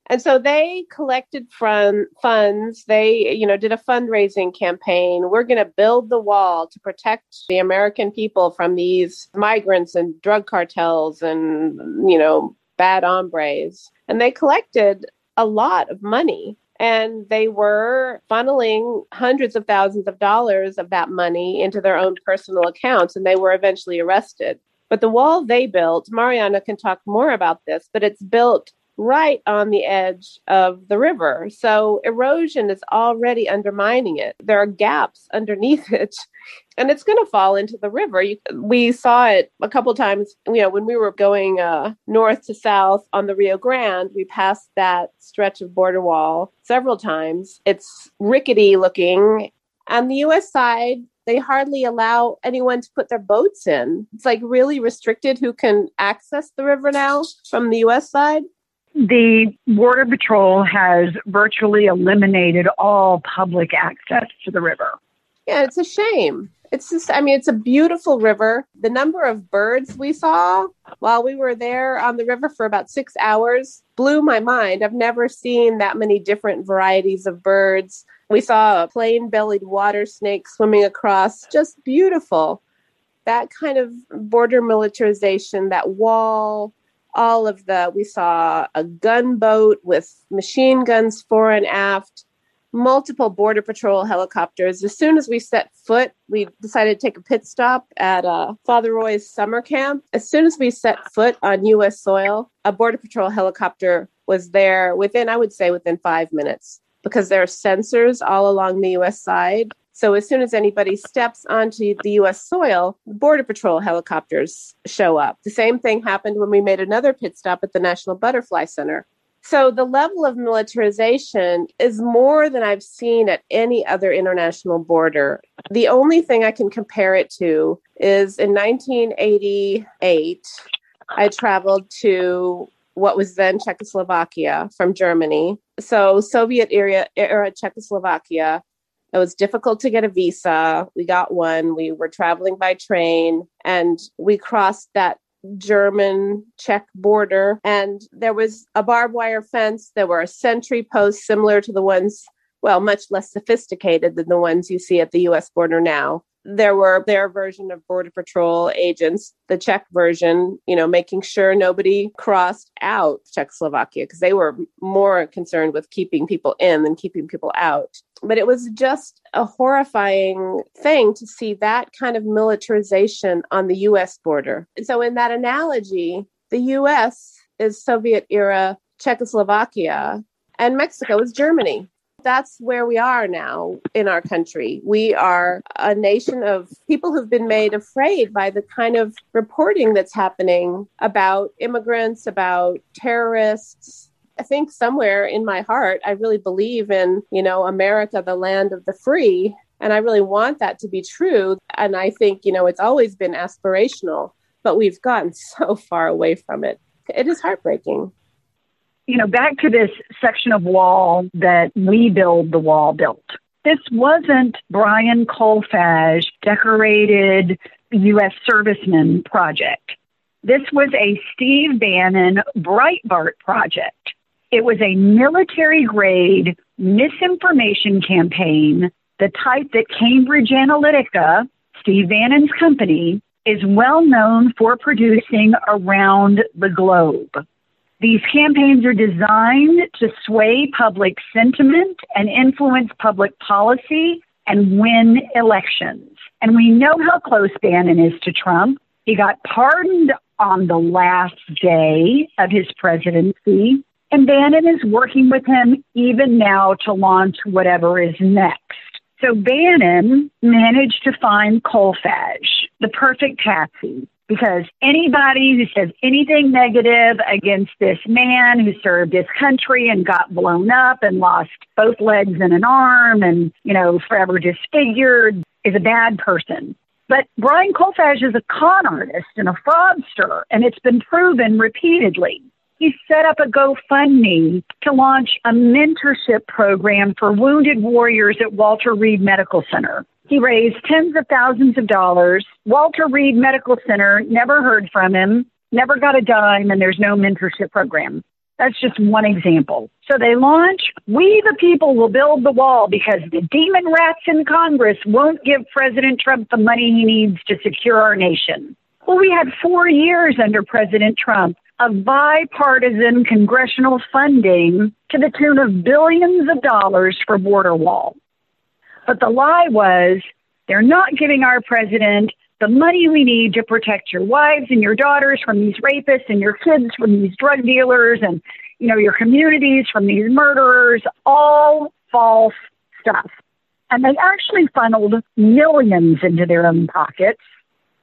And so they collected fund, funds. They, you know, did a fundraising campaign. We're going to build the wall to protect the American people from these migrants and drug cartels and, you know, bad hombres. And they collected a lot of money and they were funneling hundreds of thousands of dollars of that money into their own personal accounts and they were eventually arrested. But the wall they built, Mariana can talk more about this, but it's built right on the edge of the river. So erosion is already undermining it. There are gaps underneath it. And it's going to fall into the river. You, we saw it a couple times. You know, when we were going uh, north to south on the Rio Grande, we passed that stretch of border wall several times. It's rickety looking. On the U.S. side, they hardly allow anyone to put their boats in. It's like really restricted who can access the river now from the US side. The Border Patrol has virtually eliminated all public access to the river. Yeah, it's a shame. It's just, I mean, it's a beautiful river. The number of birds we saw while we were there on the river for about six hours blew my mind. I've never seen that many different varieties of birds. We saw a plain bellied water snake swimming across, just beautiful. That kind of border militarization, that wall, all of the, we saw a gunboat with machine guns fore and aft, multiple Border Patrol helicopters. As soon as we set foot, we decided to take a pit stop at uh, Father Roy's summer camp. As soon as we set foot on U.S. soil, a Border Patrol helicopter was there within, I would say, within five minutes because there are sensors all along the U.S. side so as soon as anybody steps onto the US soil, Border Patrol helicopters show up. The same thing happened when we made another pit stop at the National Butterfly Center. So the level of militarization is more than I've seen at any other international border. The only thing I can compare it to is in 1988, I traveled to what was then Czechoslovakia from Germany. So Soviet era, era Czechoslovakia it was difficult to get a visa. We got one. We were traveling by train and we crossed that German Czech border. And there was a barbed wire fence. There were a sentry posts similar to the ones, well, much less sophisticated than the ones you see at the US border now there were their version of border patrol agents the czech version you know making sure nobody crossed out czechoslovakia because they were more concerned with keeping people in than keeping people out. But it was just a horrifying thing to see that kind of militarization on the us border. And so in that analogy the us is soviet era czechoslovakia and mexico is germany that's where we are now in our country. We are a nation of people who've been made afraid by the kind of reporting that's happening about immigrants, about terrorists. I think somewhere in my heart, I really believe in, you know, America, the land of the free. And I really want that to be true. And I think, you know, it's always been aspirational, but we've gotten so far away from it. It is heartbreaking you know, back to this section of wall that we build the wall built. This wasn't Brian Kolfage decorated U.S. serviceman project. This was a Steve Bannon Breitbart project. It was a military grade misinformation campaign, the type that Cambridge Analytica, Steve Bannon's company, is well known for producing around the globe. These campaigns are designed to sway public sentiment and influence public policy and win elections. And we know how close Bannon is to Trump. He got pardoned on the last day of his presidency. And Bannon is working with him even now to launch whatever is next. So Bannon managed to find Kolfage, the perfect patsy, because anybody who says anything negative against this man who served his country and got blown up and lost both legs and an arm and, you know, forever disfigured is a bad person. But Brian Kolfage is a con artist and a fraudster, and it's been proven repeatedly. He set up a GoFundMe to launch a mentorship program for wounded warriors at Walter Reed Medical Center. He raised tens of thousands of dollars. Walter Reed Medical Center never heard from him, never got a dime, and there's no mentorship program. That's just one example. So they launch, we the people will build the wall because the demon rats in Congress won't give President Trump the money he needs to secure our nation. Well, we had four years under President Trump of bipartisan congressional funding to the tune of billions of dollars for border wall. But the lie was they're not giving our president the money we need to protect your wives and your daughters from these rapists and your kids from these drug dealers and you know your communities from these murderers. All false stuff. And they actually funneled millions into their own pockets.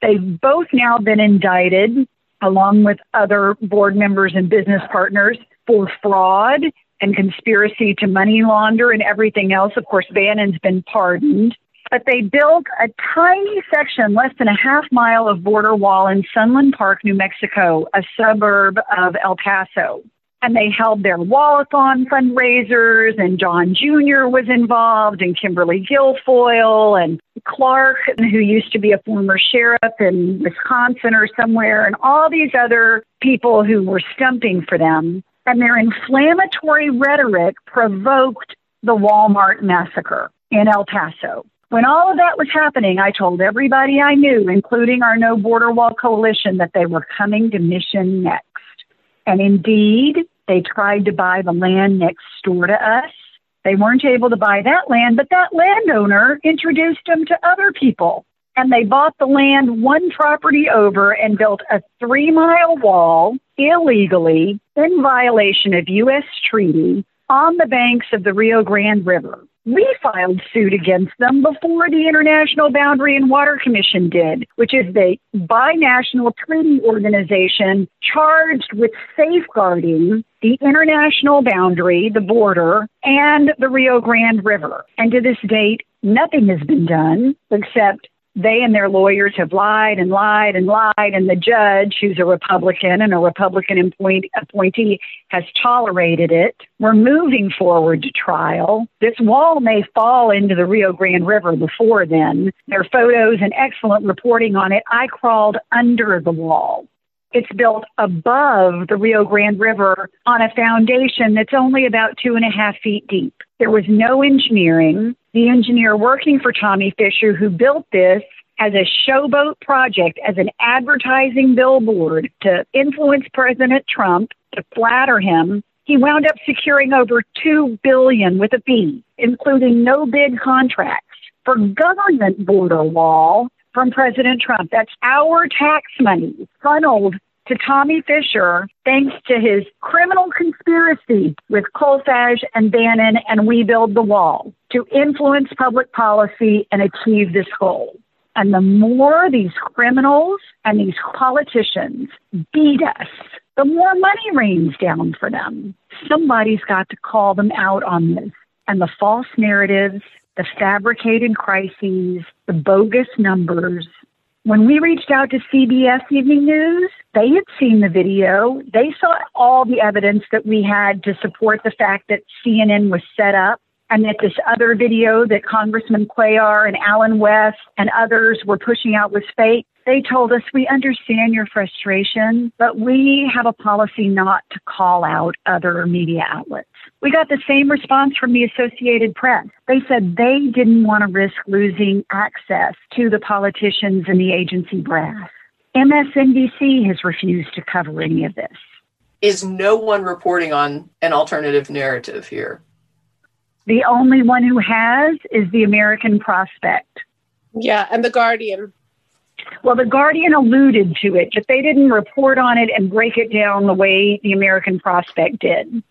They've both now been indicted along with other board members and business partners for fraud and conspiracy to money launder and everything else. Of course, Bannon's been pardoned. But they built a tiny section, less than a half mile of border wall in Sunland Park, New Mexico, a suburb of El Paso. And they held their Wallathon fundraisers, and John Jr. was involved, and Kimberly Guilfoyle, and Clarke, who used to be a former sheriff in Wisconsin or somewhere, and all these other people who were stumping for them and their inflammatory rhetoric provoked the Walmart massacre in El Paso. When all of that was happening, I told everybody I knew, including our No Border Wall Coalition, that they were coming to Mission next. And indeed, they tried to buy the land next door to us. They weren't able to buy that land, but that landowner introduced them to other people. And they bought the land one property over and built a three mile wall illegally in violation of U.S. treaty on the banks of the Rio Grande River. We filed suit against them before the International Boundary and Water Commission did, which is the binational treaty organization charged with safeguarding the international boundary, the border, and the Rio Grande River. And to this date, nothing has been done except they and their lawyers have lied and lied and lied, and the judge, who's a Republican and a Republican appoint- appointee, has tolerated it. We're moving forward to trial. This wall may fall into the Rio Grande River before then. There are photos and excellent reporting on it. I crawled under the wall. It's built above the Rio Grande River on a foundation that's only about two and a half feet deep. There was no engineering. The engineer working for Tommy Fisher, who built this as a showboat project, as an advertising billboard to influence President Trump, to flatter him, he wound up securing over two billion with a B, including no bid contracts for government border wall from President Trump. That's our tax money funneled to Tommy Fisher thanks to his criminal conspiracy with Kolfage and Bannon and We Build the Wall to influence public policy and achieve this goal. And the more these criminals and these politicians beat us, the more money rains down for them. Somebody's got to call them out on this. And the false narratives the fabricated crises, the bogus numbers. When we reached out to CBS Evening News, they had seen the video. They saw all the evidence that we had to support the fact that CNN was set up and that this other video that Congressman Cuellar and Allen West and others were pushing out was fake. They told us, we understand your frustration, but we have a policy not to call out other media outlets. We got the same response from the Associated Press. They said they didn't want to risk losing access to the politicians and the agency brass. MSNBC has refused to cover any of this. Is no one reporting on an alternative narrative here? The only one who has is the American Prospect. Yeah, and the Guardian. Well, the Guardian alluded to it, but they didn't report on it and break it down the way the American Prospect did.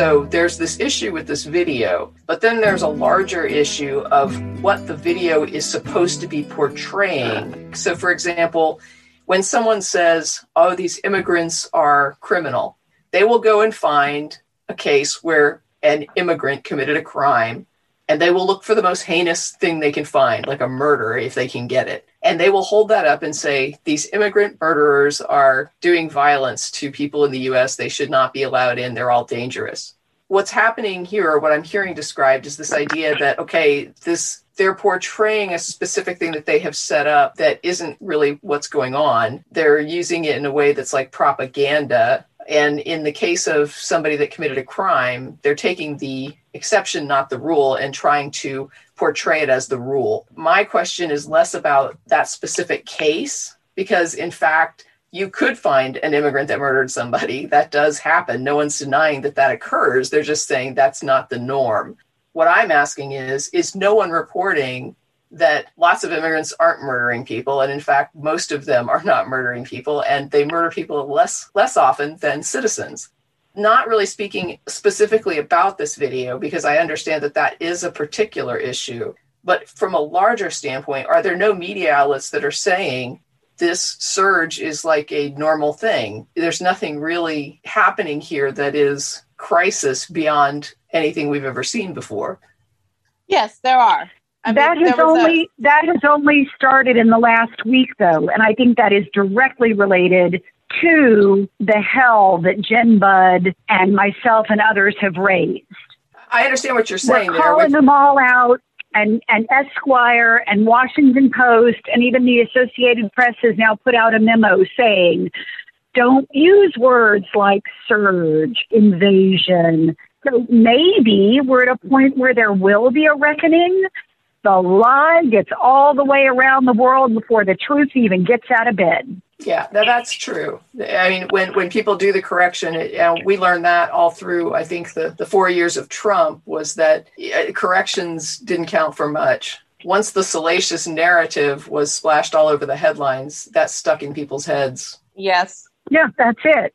So there's this issue with this video, but then there's a larger issue of what the video is supposed to be portraying. So, for example, when someone says, oh, these immigrants are criminal, they will go and find a case where an immigrant committed a crime and they will look for the most heinous thing they can find, like a murder if they can get it. And they will hold that up and say, these immigrant murderers are doing violence to people in the US. They should not be allowed in. They're all dangerous. What's happening here, what I'm hearing described, is this idea that, okay, this they're portraying a specific thing that they have set up that isn't really what's going on. They're using it in a way that's like propaganda and in the case of somebody that committed a crime, they're taking the exception, not the rule, and trying to portray it as the rule. My question is less about that specific case, because in fact, you could find an immigrant that murdered somebody. That does happen. No one's denying that that occurs. They're just saying that's not the norm. What I'm asking is, is no one reporting that lots of immigrants aren't murdering people and in fact most of them are not murdering people and they murder people less less often than citizens not really speaking specifically about this video because i understand that that is a particular issue but from a larger standpoint are there no media outlets that are saying this surge is like a normal thing? There's nothing really happening here that is crisis beyond anything we've ever seen before. Yes there are. I that mean, has only a... that has only started in the last week, though, and I think that is directly related to the hell that Jenn Budd and myself and others have raised. I understand what you're saying. We're calling them all out, and and Esquire and Washington Post and even the Associated Press has now put out a memo saying, don't use words like surge, invasion. So maybe we're at a point where there will be a reckoning the lie gets all the way around the world before the truth even gets out of bed. Yeah, that's true. I mean, when, when people do the correction, it, and we learned that all through, I think, the, the four years of Trump was that corrections didn't count for much. Once the salacious narrative was splashed all over the headlines, that stuck in people's heads. Yes. Yeah, that's it.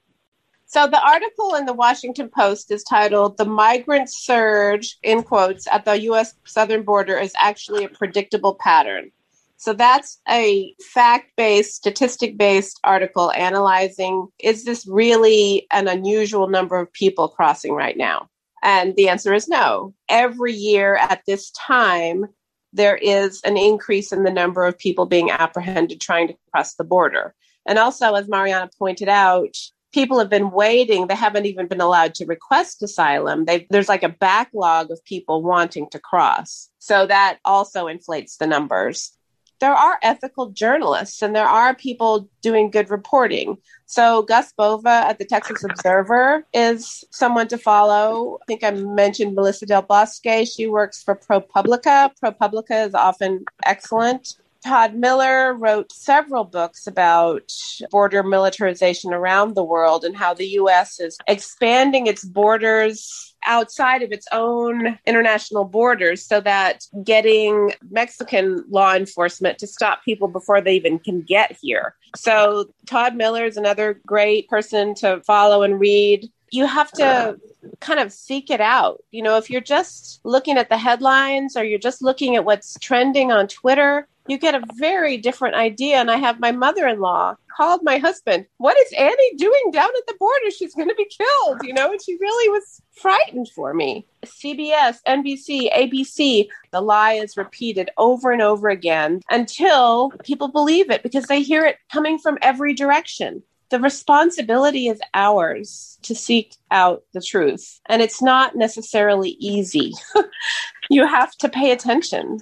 So the article in the Washington Post is titled The Migrant Surge, in quotes, at the U.S. southern border is actually a predictable pattern. So that's a fact based, statistic based article analyzing is this really an unusual number of people crossing right now? And the answer is no. Every year at this time, there is an increase in the number of people being apprehended trying to cross the border. And also, as Mariana pointed out, people have been waiting. They haven't even been allowed to request asylum. They, there's like a backlog of people wanting to cross. So that also inflates the numbers. There are ethical journalists and there are people doing good reporting. So Gus Bova at the Texas Observer is someone to follow. I think I mentioned Melissa Del Bosque. She works for ProPublica. ProPublica is often excellent. Todd Miller wrote several books about border militarization around the world and how the U.S. is expanding its borders outside of its own international borders so that getting Mexican law enforcement to stop people before they even can get here. So, Todd Miller is another great person to follow and read. You have to kind of seek it out. You know, if you're just looking at the headlines or you're just looking at what's trending on Twitter, you get a very different idea. And I have my mother in law called my husband, What is Annie doing down at the border? She's going to be killed, you know? And she really was frightened for me. CBS, NBC, ABC, the lie is repeated over and over again until people believe it because they hear it coming from every direction. The responsibility is ours to seek out the truth. And it's not necessarily easy. you have to pay attention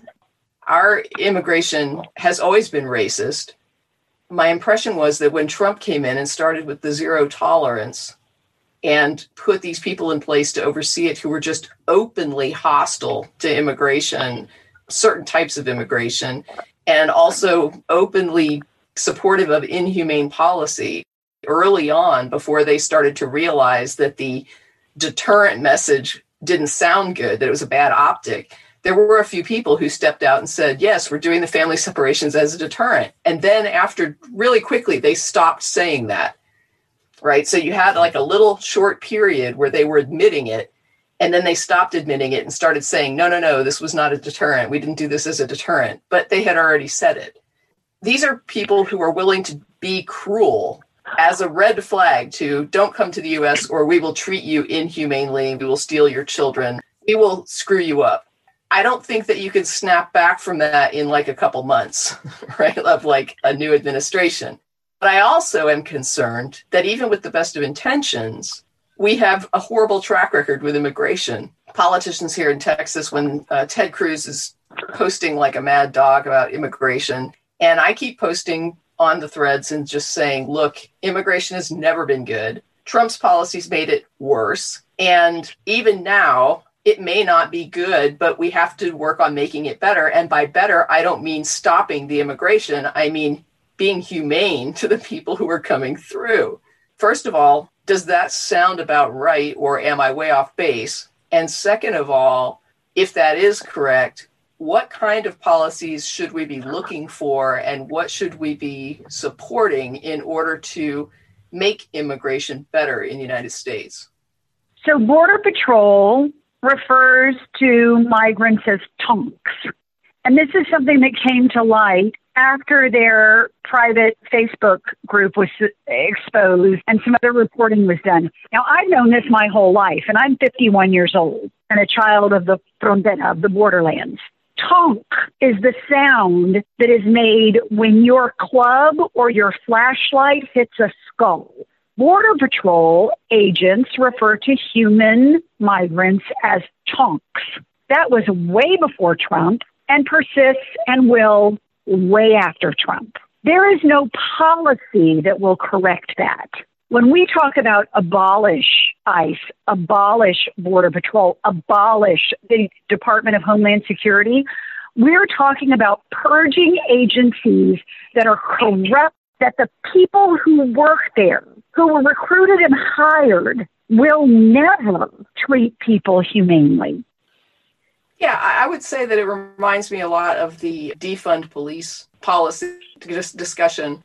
our immigration has always been racist. My impression was that when Trump came in and started with the zero tolerance and put these people in place to oversee it who were just openly hostile to immigration, certain types of immigration, and also openly supportive of inhumane policy early on before they started to realize that the deterrent message didn't sound good, that it was a bad optic there were a few people who stepped out and said, yes, we're doing the family separations as a deterrent. And then after really quickly, they stopped saying that. right? So you had like a little short period where they were admitting it and then they stopped admitting it and started saying, no, no, no, this was not a deterrent. We didn't do this as a deterrent, but they had already said it. These are people who are willing to be cruel as a red flag to don't come to the US or we will treat you inhumanely. We will steal your children. We will screw you up. I don't think that you can snap back from that in like a couple months, right? Of like a new administration. But I also am concerned that even with the best of intentions, we have a horrible track record with immigration. Politicians here in Texas, when uh, Ted Cruz is posting like a mad dog about immigration, and I keep posting on the threads and just saying, look, immigration has never been good. Trump's policies made it worse. And even now, it may not be good, but we have to work on making it better. And by better, I don't mean stopping the immigration, I mean being humane to the people who are coming through. First of all, does that sound about right or am I way off base? And second of all, if that is correct, what kind of policies should we be looking for and what should we be supporting in order to make immigration better in the United States? So, Border Patrol refers to migrants as tonks. And this is something that came to light after their private Facebook group was exposed and some other reporting was done. Now, I've known this my whole life, and I'm 51 years old and a child of the frontera, of the borderlands. Tonk is the sound that is made when your club or your flashlight hits a skull. Border Patrol agents refer to human migrants as tonks. That was way before Trump and persists and will way after Trump. There is no policy that will correct that. When we talk about abolish ICE, abolish Border Patrol, abolish the Department of Homeland Security, we're talking about purging agencies that are corrupt, that the people who work there, who were recruited and hired, will never treat people humanely. Yeah, I would say that it reminds me a lot of the defund police policy discussion.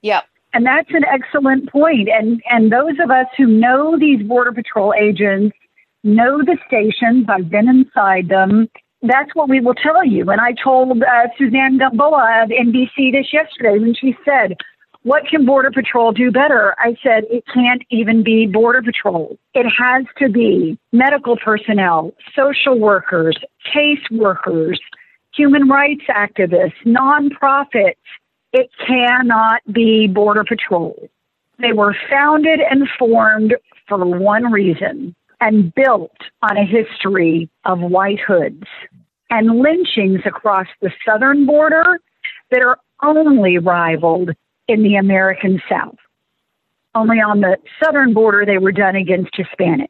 Yep. And that's an excellent point. And and those of us who know these border patrol agents, know the stations, I've been inside them. That's what we will tell you. And I told uh, Suzanne Gamboa of NBC this yesterday when she said, what can Border Patrol do better? I said, it can't even be Border Patrol. It has to be medical personnel, social workers, case workers, human rights activists, nonprofits. It cannot be Border Patrol. They were founded and formed for one reason and built on a history of white hoods and lynchings across the southern border that are only rivaled in the American South. Only on the southern border, they were done against Hispanics.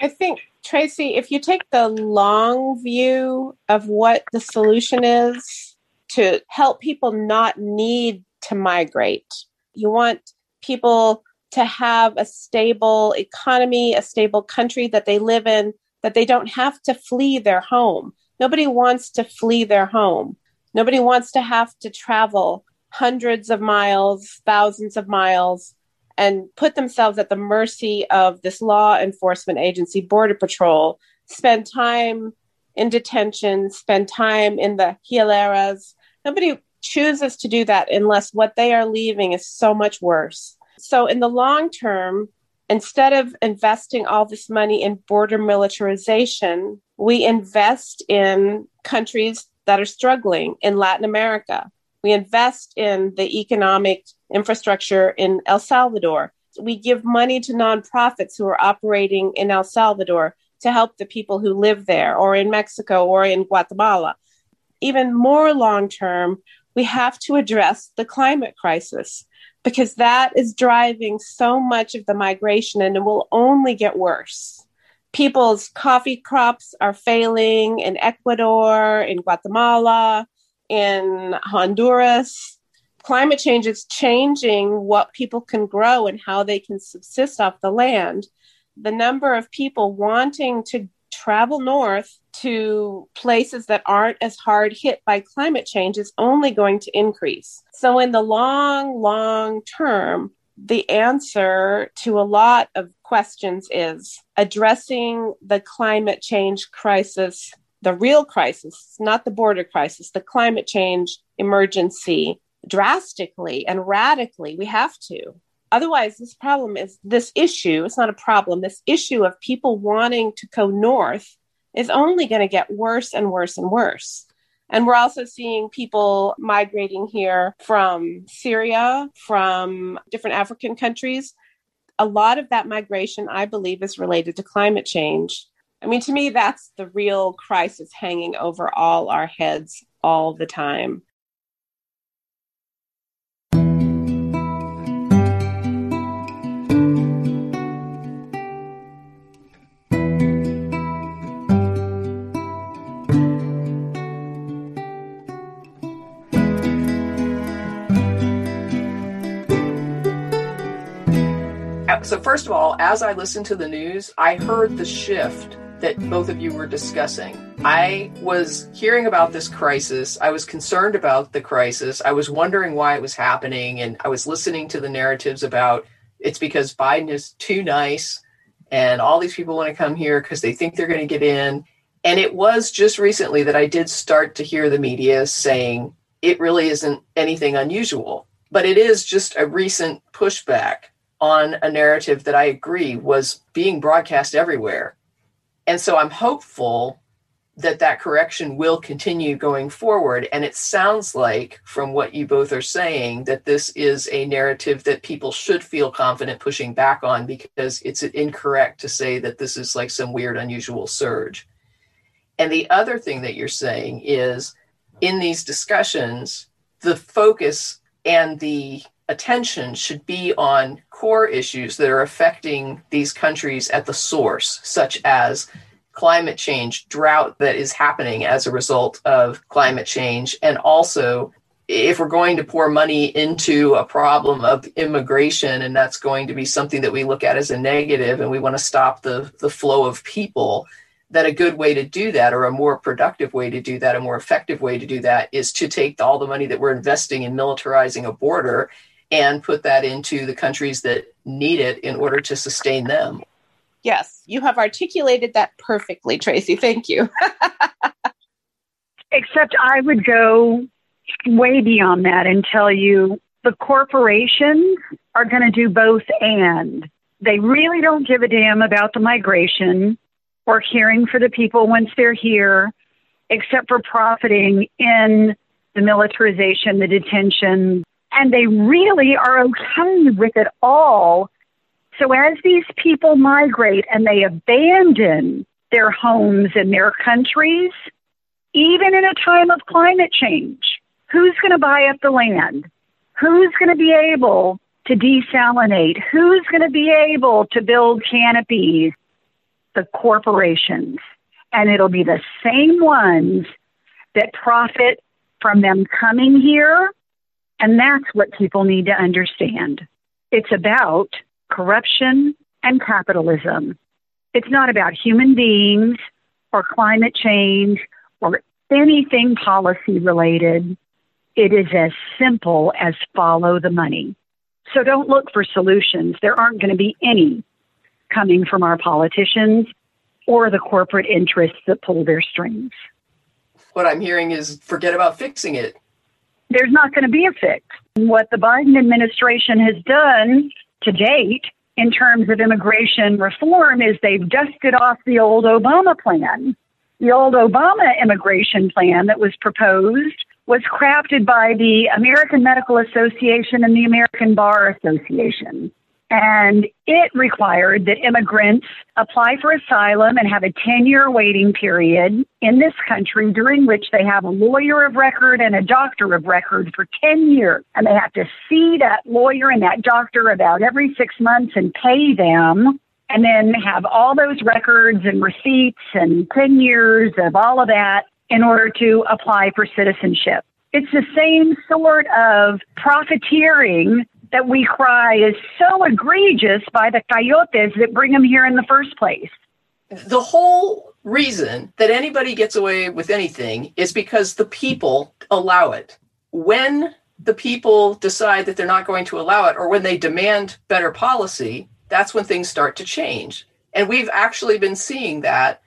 I think, Tracie, if you take the long view of what the solution is to help people not need to migrate, you want people to have a stable economy, a stable country that they live in, that they don't have to flee their home. Nobody wants to flee their home. Nobody wants to have to travel hundreds of miles, thousands of miles, and put themselves at the mercy of this law enforcement agency, Border Patrol, spend time in detention, spend time in the hieleras. Nobody chooses to do that unless what they are leaving is so much worse. So, in the long term, instead of investing all this money in border militarization, we invest in countries that are struggling in Latin America. We invest in the economic infrastructure in El Salvador. We give money to nonprofits who are operating in El Salvador to help the people who live there, or in Mexico, or in Guatemala. Even more long term, we have to address the climate crisis because that is driving so much of the migration and it will only get worse. People's coffee crops are failing in Ecuador, in Guatemala, in Honduras. Climate change is changing what people can grow and how they can subsist off the land. The number of people wanting to travel north to places that aren't as hard hit by climate change is only going to increase. So, in the long, long term, the answer to a lot of questions is addressing the climate change crisis, the real crisis, not the border crisis, the climate change emergency drastically and radically. We have to. Otherwise, this problem is this issue, it's not a problem, this issue of people wanting to go north is only going to get worse and worse and worse. And we're also seeing people migrating here from Syria, from different African countries. A lot of that migration, I believe, is related to climate change. I mean, to me, that's the real crisis hanging over all our heads all the time. So first of all, as I listened to the news, I heard the shift that both of you were discussing. I was hearing about this crisis. I was concerned about the crisis. I was wondering why it was happening. And I was listening to the narratives about it's because Biden is too nice and all these people want to come here because they think they're going to get in. And it was just recently that I did start to hear the media saying it really isn't anything unusual, but it is just a recent pushback on a narrative that I agree was being broadcast everywhere. And so I'm hopeful that that correction will continue going forward. And it sounds like, from what you both are saying, that this is a narrative that people should feel confident pushing back on because it's incorrect to say that this is like some weird, unusual surge. And the other thing that you're saying is in these discussions, the focus and the attention should be on core issues that are affecting these countries at the source, such as climate change, drought that is happening as a result of climate change, and also if we're going to pour money into a problem of immigration and that's going to be something that we look at as a negative and we want to stop the, the flow of people that a good way to do that or a more productive way to do that a more effective way to do that is to take all the money that we're investing in militarizing a border and put that into the countries that need it in order to sustain them. Yes, you have articulated that perfectly, Tracie. Thank you. Except I would go way beyond that and tell you the corporations are going to do both and. They really don't give a damn about the migration or caring for the people once they're here, except for profiting in the militarization, the detention, and they really are okay with it all. So as these people migrate and they abandon their homes and their countries, even in a time of climate change, who's going to buy up the land? Who's going to be able to desalinate? Who's going to be able to build canopies? The corporations. And it'll be the same ones that profit from them coming here and that's what people need to understand. It's about corruption and capitalism. It's not about human beings or climate change or anything policy related. It is as simple as follow the money. So don't look for solutions. There aren't going to be any coming from our politicians or the corporate interests that pull their strings. What I'm hearing is forget about fixing it there's not going to be a fix. What the Biden administration has done to date in terms of immigration reform is they've dusted off the old Obama plan. The old Obama immigration plan that was proposed was crafted by the American Medical Association and the American Bar Association. And it required that immigrants apply for asylum and have a 10 year waiting period in this country during which they have a lawyer of record and a doctor of record for 10 years. And they have to see that lawyer and that doctor about every six months and pay them and then have all those records and receipts and 10 years of all of that in order to apply for citizenship. It's the same sort of profiteering that we cry is so egregious by the coyotes that bring them here in the first place. The whole reason that anybody gets away with anything is because the people allow it. When the people decide that they're not going to allow it or when they demand better policy, that's when things start to change. And we've actually been seeing that.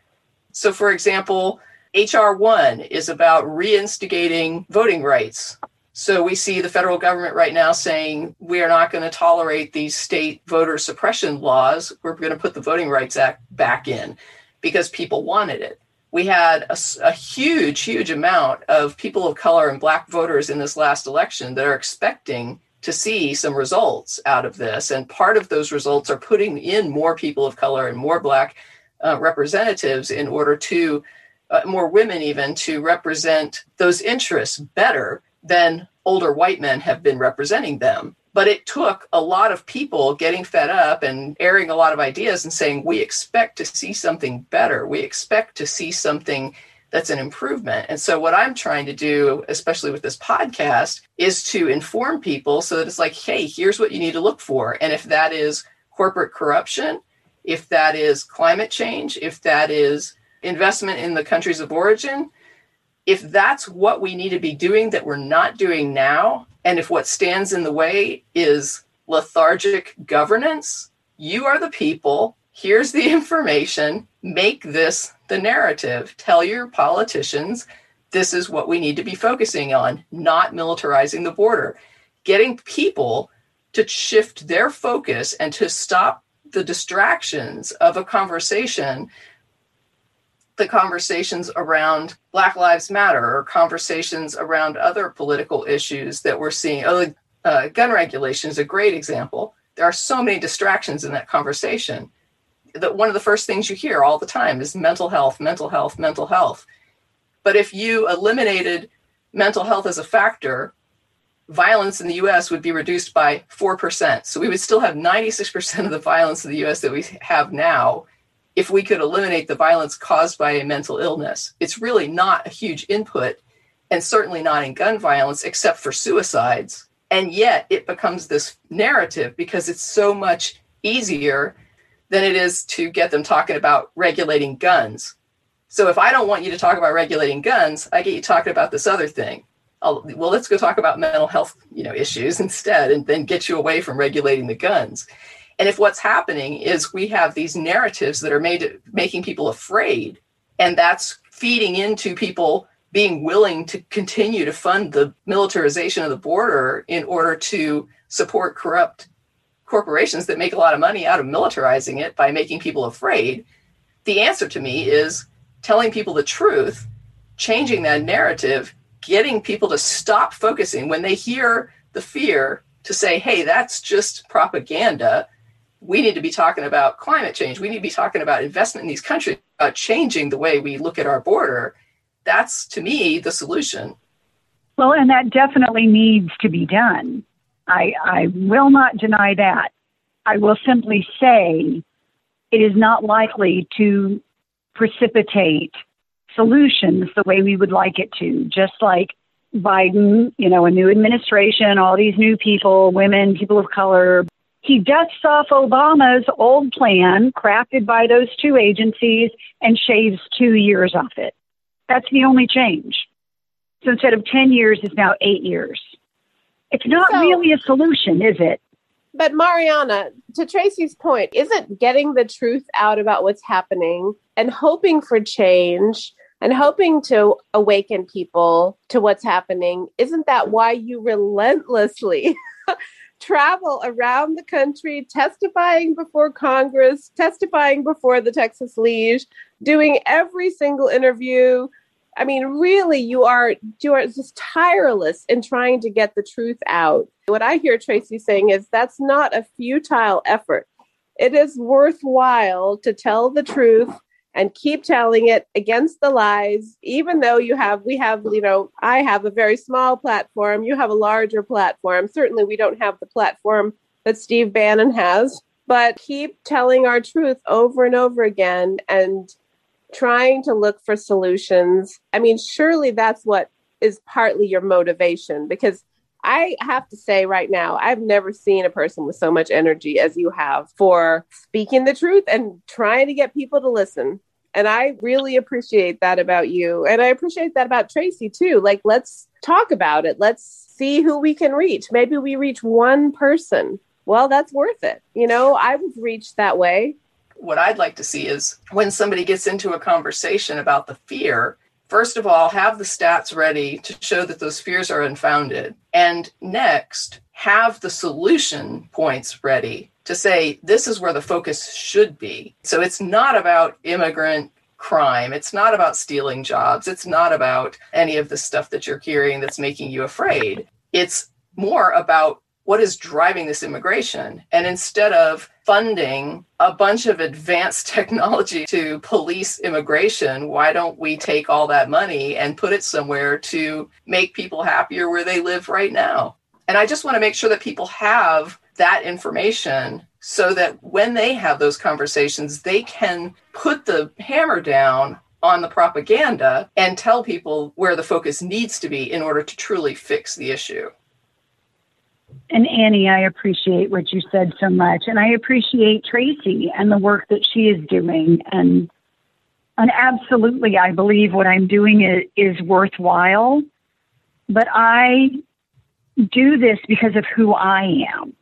So, for example, HR 1 is about reinstigating voting rights. So, we see the federal government right now saying we are not going to tolerate these state voter suppression laws. We're going to put the Voting Rights Act back in because people wanted it. We had a, a huge, huge amount of people of color and black voters in this last election that are expecting to see some results out of this. And part of those results are putting in more people of color and more Black uh, representatives in order to, uh, more women even, to represent those interests better than older white men have been representing them. But it took a lot of people getting fed up and airing a lot of ideas and saying, we expect to see something better. We expect to see something that's an improvement. And so, what I'm trying to do, especially with this podcast, is to inform people so that it's like, hey, here's what you need to look for. And if that is corporate corruption, if that is climate change, if that is investment in the countries of origin, if that's what we need to be doing that we're not doing now, and if what stands in the way is lethargic governance, you are the people. Here's the information. Make this the narrative. Tell your politicians this is what we need to be focusing on, not militarizing the border. Getting people to shift their focus and to stop the distractions of a conversation the conversations around Black Lives Matter or conversations around other political issues that we're seeing. Oh, uh, gun regulation is a great example. There are so many distractions in that conversation that one of the first things you hear all the time is mental health, mental health, mental health. But if you eliminated mental health as a factor, violence in the US would be reduced by 4%. So we would still have 96% of the violence in the US that we have now if we could eliminate the violence caused by a mental illness. It's really not a huge input, and certainly not in gun violence, except for suicides. And yet it becomes this narrative because it's so much easier than it is to get them talking about regulating guns. So if I don't want you to talk about regulating guns, I get you talking about this other thing. I'll, well, let's go talk about mental health, you know, issues instead, and then get you away from regulating the guns. And if what's happening is we have these narratives that are made making people afraid, and that's feeding into people being willing to continue to fund the militarization of the border in order to support corrupt corporations that make a lot of money out of militarizing it by making people afraid, the answer to me is telling people the truth, changing that narrative, getting people to stop focusing when they hear the fear to say, hey, that's just propaganda. We need to be talking about climate change. We need to be talking about investment in these countries, about changing the way we look at our border. That's to me the solution. Well, and that definitely needs to be done. I, I will not deny that. I will simply say it is not likely to precipitate solutions the way we would like it to, just like Biden, you know, a new administration, all these new people, women, people of color. He dusts off Obama's old plan crafted by those two agencies and shaves two years off it. That's the only change. So instead of 10 years, it's now eight years. It's not so, really a solution, is it? But Mariana, to Tracie's point, isn't getting the truth out about what's happening and hoping for change and hoping to awaken people to what's happening, isn't that why you relentlessly travel around the country testifying before Congress, testifying before the Texas Lege, doing every single interview, I mean, really, you are you are just tireless in trying to get the truth out. What I hear Tracie saying is that's not a futile effort. It is worthwhile to tell the truth and keep telling it against the lies, even though you have, we have, you know, I have a very small platform, you have a larger platform. Certainly, we don't have the platform that Steve Bannon has, but keep telling our truth over and over again and trying to look for solutions. I mean, surely that's what is partly your motivation because I have to say right now, I've never seen a person with so much energy as you have for speaking the truth and trying to get people to listen. And I really appreciate that about you. And I appreciate that about Tracie too. Like, let's talk about it. Let's see who we can reach. Maybe we reach one person. Well, that's worth it. You know, I've reached that way. What I'd like to see is when somebody gets into a conversation about the fear, first of all, have the stats ready to show that those fears are unfounded. And next, have the solution points ready to say this is where the focus should be. So it's not about immigrant crime. It's not about stealing jobs. It's not about any of the stuff that you're hearing that's making you afraid. It's more about what is driving this immigration. And instead of funding a bunch of advanced technology to police immigration, why don't we take all that money and put it somewhere to make people happier where they live right now? And I just want to make sure that people have that information so that when they have those conversations, they can put the hammer down on the propaganda and tell people where the focus needs to be in order to truly fix the issue. And Annie, I appreciate what you said so much. And I appreciate Tracie and the work that she is doing. And and absolutely I believe what I'm doing is, is worthwhile. But I do this because of who I am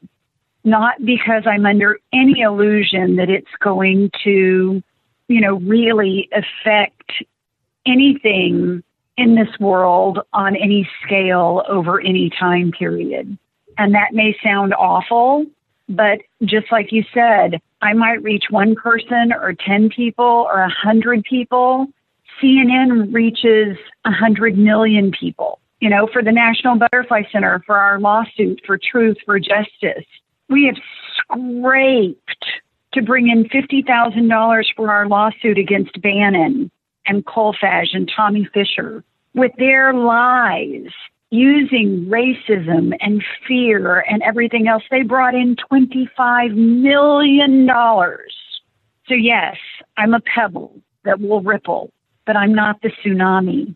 not because I'm under any illusion that it's going to, you know, really affect anything in this world on any scale over any time period. And that may sound awful, but just like you said, I might reach one person or 10 people or 100 people. CNN reaches 100 million people. You know, for the National Butterfly Center, for our lawsuit for truth, for justice, we have scraped to bring in $50,000 for our lawsuit against Bannon and Kolfage and Tommy Fisher with their lies using racism and fear and everything else. They brought in $25 million. So, yes, I'm a pebble that will ripple, but I'm not the tsunami.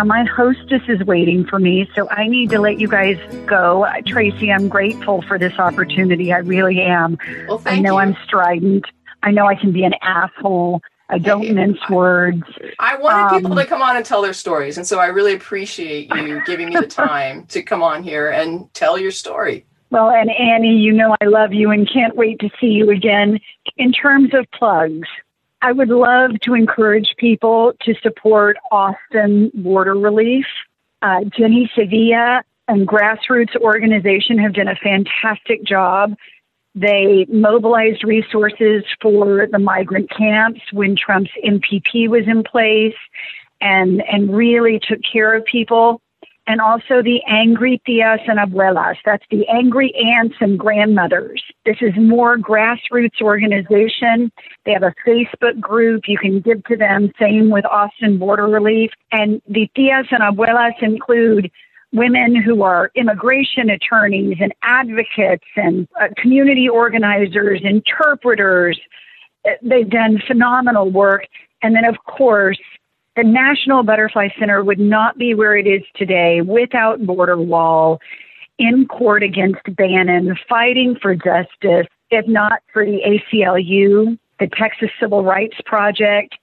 Now, my hostess is waiting for me, so I need to let you guys go. Tracie, I'm grateful for this opportunity. I really am. Well, thank I know you. I'm strident. I know I can be an asshole. I don't Hey, mince words. I wanted people Um, to come on and tell their stories. And so I really appreciate you giving me the time to come on here and tell your story. Well, and Annie, you know I love you and can't wait to see you again. In terms of plugs, I would love to encourage people to support Austin Border Relief. Uh, Jenny Sevilla and grassroots organization have done a fantastic job. They mobilized resources for the migrant camps when Trump's MPP was in place and, and really took care of people and also the angry tias and abuelas. That's the angry aunts and grandmothers. This is more grassroots organization. They have a Facebook group. You can give to them. Same with Austin Border Relief. And the tias and abuelas include women who are immigration attorneys and advocates and uh, community organizers, interpreters. They've done phenomenal work. And then, of course, the National Butterfly Center would not be where it is today without Border Wall in court against Bannon, fighting for justice, if not for the ACLU, the Texas Civil Rights Project,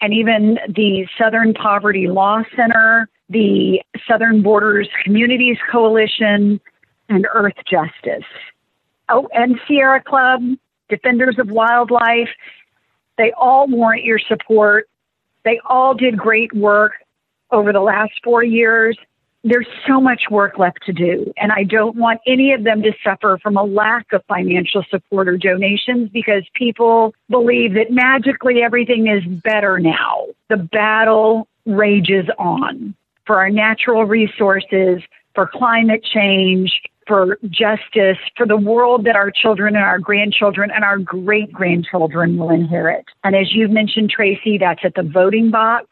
and even the Southern Poverty Law Center, the Southern Borders Communities Coalition, and Earth Justice. Oh, and Sierra Club, Defenders of Wildlife, they all warrant your support. They all did great work over the last four years. There's so much work left to do, and I don't want any of them to suffer from a lack of financial support or donations because people believe that magically everything is better now. The battle rages on for our natural resources, for climate change, for justice, for the world that our children and our grandchildren and our great grandchildren will inherit. And as you've mentioned, Tracie, that's at the voting box,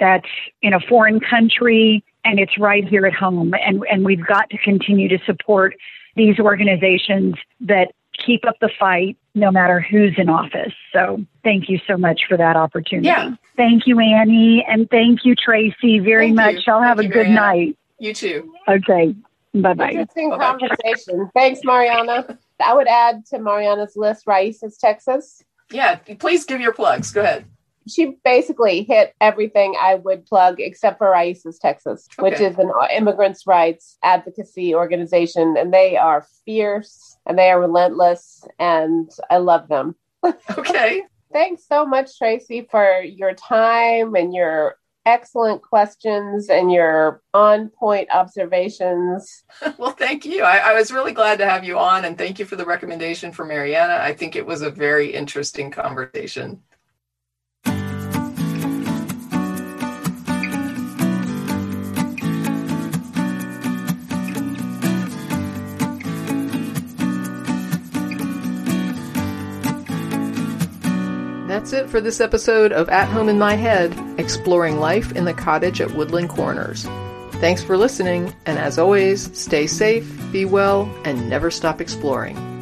that's in a foreign country, and it's right here at home. And, and we've got to continue to support these organizations that keep up the fight no matter who's in office. So thank you so much for that opportunity. Yeah. Thank you, Annie, and thank you, Tracie, very Thank much. you. I'll have Thank a good night. You too. Okay. Bye bye. Interesting Bye-bye. conversation. Thanks, Mariana. I would add to Mariana's list Raíces, Texas. Yeah, please give your plugs. Go ahead. She basically hit everything I would plug except for Raíces, Texas, which is an immigrants' rights advocacy organization. And they are fierce and they are relentless. And I love them. Okay. Thanks so much, Tracie, for your time and your excellent questions and your on point observations. Well, thank you. I, I was really glad to have you on, and thank you for the recommendation for Mariana. I think it was a very interesting conversation. That's it for this episode of At Home in My Head, exploring life in the cottage at Woodland Corners. Thanks for listening, and as always, stay safe, be well, and never stop exploring.